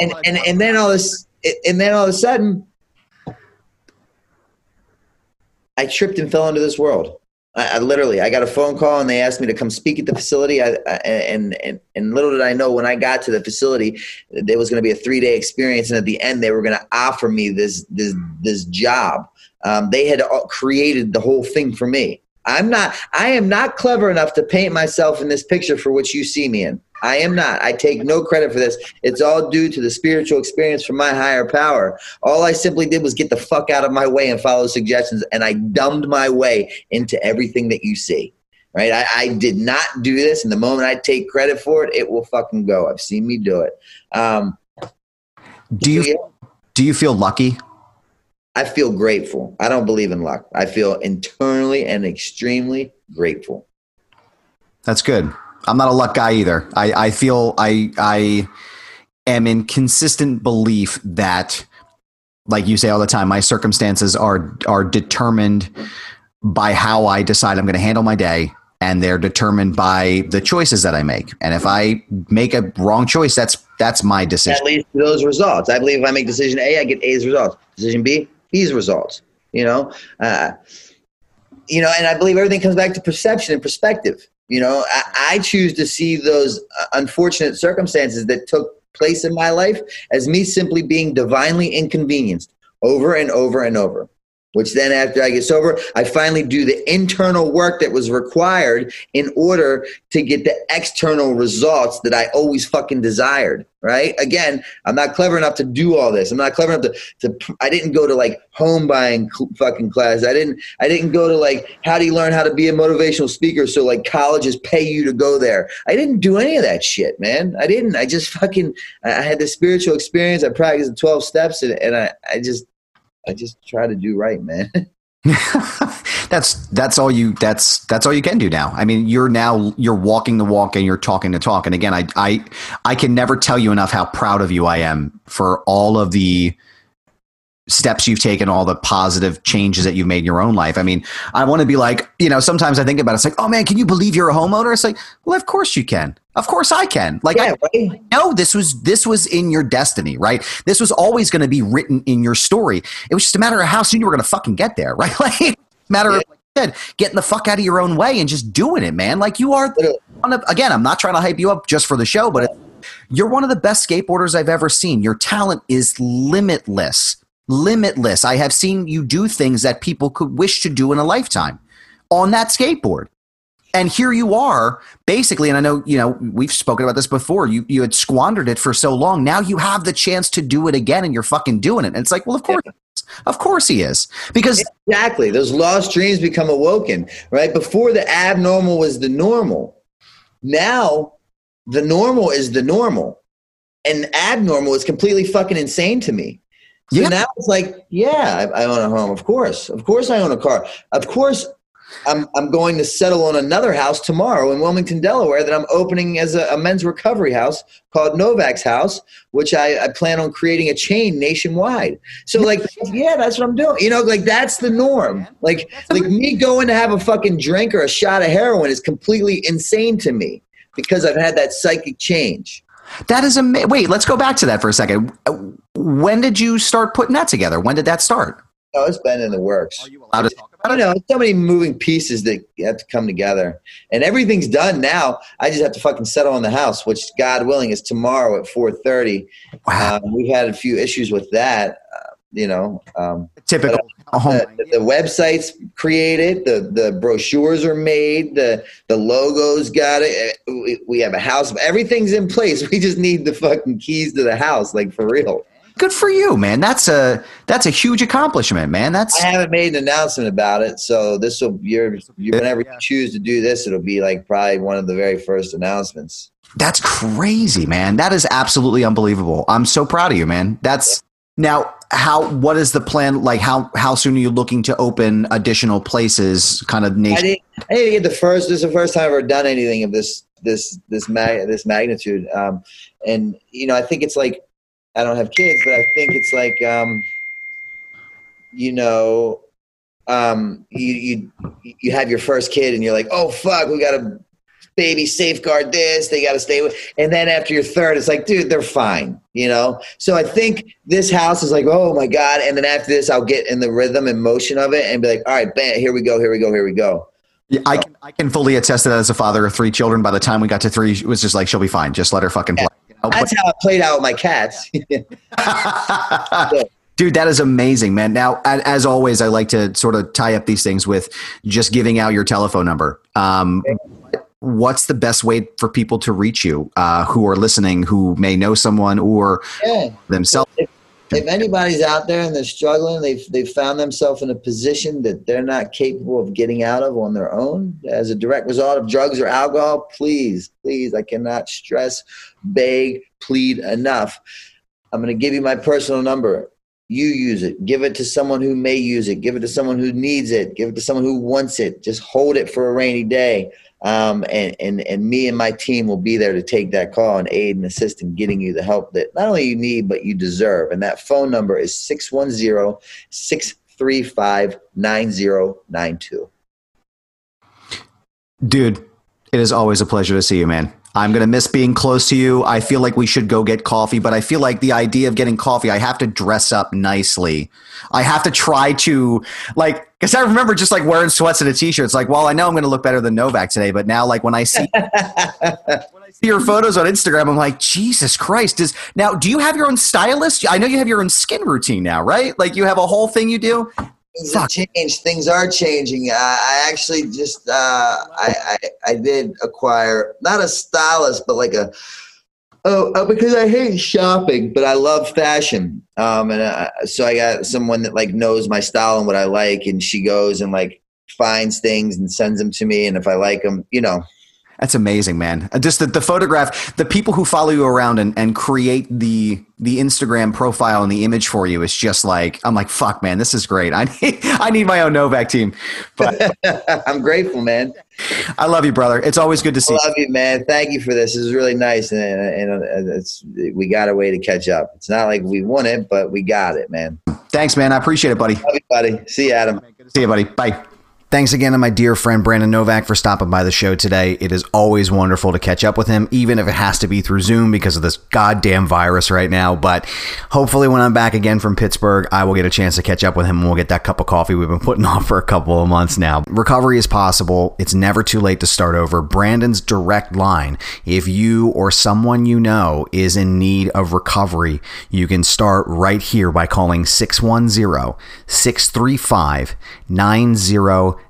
and, and, and then all this, and then all of a sudden, I tripped and fell into this world. I, I, literally, I got a phone call and they asked me to come speak at the facility. I, I, and, and, and little did I know when I got to the facility, there was going to be a three day experience. And at the end, they were going to offer me this, this, this job. Um, they had created the whole thing for me. I'm not, I am not clever enough to paint myself in this picture for which you see me in. I am not. I take no credit for this. It's all due to the spiritual experience from my higher power. All I simply did was get the fuck out of my way and follow suggestions, and I dumbed my way into everything that you see. Right? I, I did not do this, and the moment I take credit for it, it will fucking go. I've seen me do it. Um, do you yeah. do you feel lucky? I feel grateful. I don't believe in luck. I feel internally and extremely grateful. That's good. I'm not a luck guy either. I, I feel I I am in consistent belief that, like you say all the time, my circumstances are are determined by how I decide I'm going to handle my day, and they're determined by the choices that I make. And if I make a wrong choice, that's that's my decision. That leads to those results. I believe if I make decision A, I get A's results. Decision B, B's results. You know, uh, you know, and I believe everything comes back to perception and perspective. You know, I, I choose to see those uh, unfortunate circumstances that took place in my life as me simply being divinely inconvenienced over and over and over which then after I get sober, I finally do the internal work that was required in order to get the external results that I always fucking desired. Right? Again, I'm not clever enough to do all this. I'm not clever enough to, to I didn't go to like home buying fucking class. I didn't I didn't go to like how do you learn how to be a motivational speaker so like colleges pay you to go there. I didn't do any of that shit, man. I didn't. I just fucking I had the spiritual experience. I practiced the 12 steps and, and I, I just I just try to do right, man. that's that's all you that's that's all you can do now. I mean, you're now you're walking the walk and you're talking the talk. And again, I I I can never tell you enough how proud of you I am for all of the steps you've taken, all the positive changes that you've made in your own life. I mean, I want to be like, you know, sometimes I think about it, it's like, oh man, can you believe you're a homeowner? It's like, well, of course you can. Of course I can. Like, yeah, I, right? no, this was this was in your destiny, right? This was always going to be written in your story. It was just a matter of how soon you were going to fucking get there, right? Like, matter yeah. of like said, getting the fuck out of your own way and just doing it, man. Like you are. Of, again, I'm not trying to hype you up just for the show, but you're one of the best skateboarders I've ever seen. Your talent is limitless limitless. I have seen you do things that people could wish to do in a lifetime on that skateboard. And here you are, basically, and I know, you know, we've spoken about this before. You you had squandered it for so long. Now you have the chance to do it again and you're fucking doing it. And it's like, well, of course of course he is. Because Exactly. Those lost dreams become awoken, right? Before the abnormal was the normal. Now the normal is the normal. And abnormal is completely fucking insane to me. So yeah. now it's like, yeah, I, I, own a home. Of course. Of course I own a car. Of course I'm, I'm going to settle on another house tomorrow in Wilmington, Delaware that I'm opening as a, a men's recovery house called Novak's House, which I, I plan on creating a chain nationwide. So like, yeah, that's what I'm doing. You know, like that's the norm. Like, like me going to have a fucking drink or a shot of heroin is completely insane to me because I've had that psychic change. That is amazing. Wait, let's go back to that for a second. When did you start putting that together? When did that start? Oh, it's been in the works. Are you allowed to talk I don't know. So many moving pieces that have to come together, and everything's done now. I just have to fucking settle on the house, which God willing is tomorrow at four thirty. Wow. Um, we had a few issues with that. Uh, you know, um, Typical home. the, the website's created, the the brochures are made, the the logos got it. uh, We, we have a house. Everything's in place. We just need the fucking keys to the house, like for real. Good for you, man. That's a that's a huge accomplishment, man. That's I haven't made an announcement about it, so this will you're, you're whenever you choose to do this, it'll be like probably one of the very first announcements. That's crazy, man. That is absolutely unbelievable. I'm so proud of you, man. That's now how what is the plan like how how soon are you looking to open additional places kind of I didn't, I didn't get the first. This is the first time I've ever done anything of this this this mag this magnitude. Um, and you know, I think it's like I don't have kids, but I think it's like um, you know, um, you you you have your first kid, and you're like, oh fuck, we got to baby safeguard this. They got to stay with. And then after your third, it's like, dude, they're fine. You know. So I think this house is like, oh my god. And then after this, I'll get in the rhythm and motion of it, and be like, all right, bam, here we go, here we go, here we go. Yeah, I can I can fully attest to that as a father of three children. By the time we got to three, it was just like she'll be fine. Just let her fucking play. That's how it played out with my cats. Dude, that is amazing, man. Now, as always, I like to sort of tie up these things with just giving out your telephone number. Um, what's the best way for people to reach you uh, who are listening, who may know someone or yeah. themselves? If anybody's out there and they're struggling, they've they've found themselves in a position that they're not capable of getting out of on their own as a direct result of drugs or alcohol, please, please, I cannot stress, beg, plead enough. I'm going to give you my personal number. You use it. Give it to someone who may use it. Give it to someone who needs it. Give it to someone who wants it. Just hold it for a rainy day. Um, and, and, and me and my team will be there to take that call and aid and assist in getting you the help that not only you need, but you deserve. And that phone number is 610 635 9092. Dude, it is always a pleasure to see you, man. I'm going to miss being close to you. I feel like we should go get coffee, but I feel like the idea of getting coffee, I have to dress up nicely. I have to try to, like, because I remember just like wearing sweats and a t shirt. It's like, well, I know I'm going to look better than Novak today, but now, like, when I see. when I see your photos on Instagram, I'm like, Jesus Christ! Does now? Do you have your own stylist? I know you have your own skin routine now, right? Like you have a whole thing you do. Things Fuck. have changed. Things are changing. Uh, I actually just uh, I, I I did acquire not a stylist, but like a oh uh, because I hate shopping, but I love fashion. Um, and uh, so I got someone that like knows my style and what I like, and she goes and like finds things and sends them to me, and if I like them, you know, That's amazing, man. Uh, Just the, the photograph, the people who follow you around and, and create the the Instagram profile and the image for you is just like I'm like, fuck, man, this is great. I need I need my own Novak team. But I'm grateful, man. I love you, brother. It's always good to see. I you. love you, man. Thank you for this. This is really nice, and, and, and it's we got a way to catch up. It's not like we won it, but we got it, man. Thanks, man. I appreciate it, buddy. Love you, buddy. See you, Adam. Good to see you, buddy. Bye. Thanks again to my dear friend Brandon Novak for stopping by the show today. It is always wonderful to catch up with him, even if it has to be through Zoom because of this goddamn virus right now. But hopefully, when I'm back again from Pittsburgh, I will get a chance to catch up with him and we'll get that cup of coffee we've been putting off for a couple of months now. Recovery is possible. It's never too late to start over. Brandon's direct line, if you or someone you know is in need of recovery, you can start right here by calling 610 635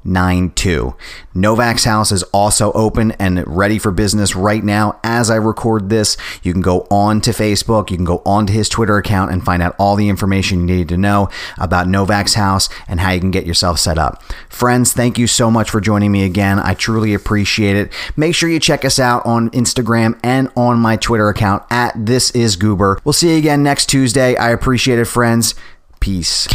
9092. Novak's house is also open and ready for business right now as I record this. You can go on to Facebook, you can go on to his Twitter account and find out all the information you need to know about Novak's house and how you can get yourself set up. Friends, thank you so much for joining me again. I truly appreciate it. Make sure you check us out on Instagram and on my Twitter account at This Is Goober. We'll see you again next Tuesday. I appreciate it, friends. Peace.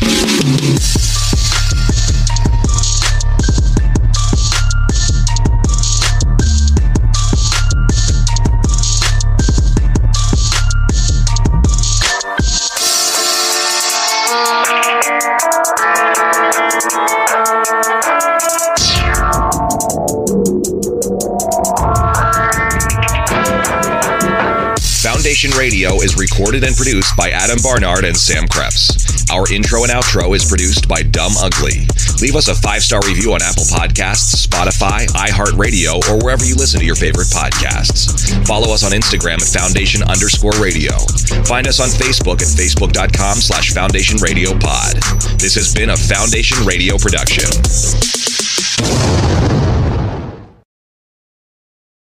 Foundation Radio is recorded and produced by Adam Barnard and Sam Krepps. Our intro and outro is produced by Dumb Ugly. Leave us a five star review on Apple Podcasts, Spotify, iHeartRadio, or wherever you listen to your favorite podcasts. Follow us on Instagram at Foundation underscore radio. Find us on Facebook at facebook.com slash Foundation Radio Pod. This has been a Foundation Radio production.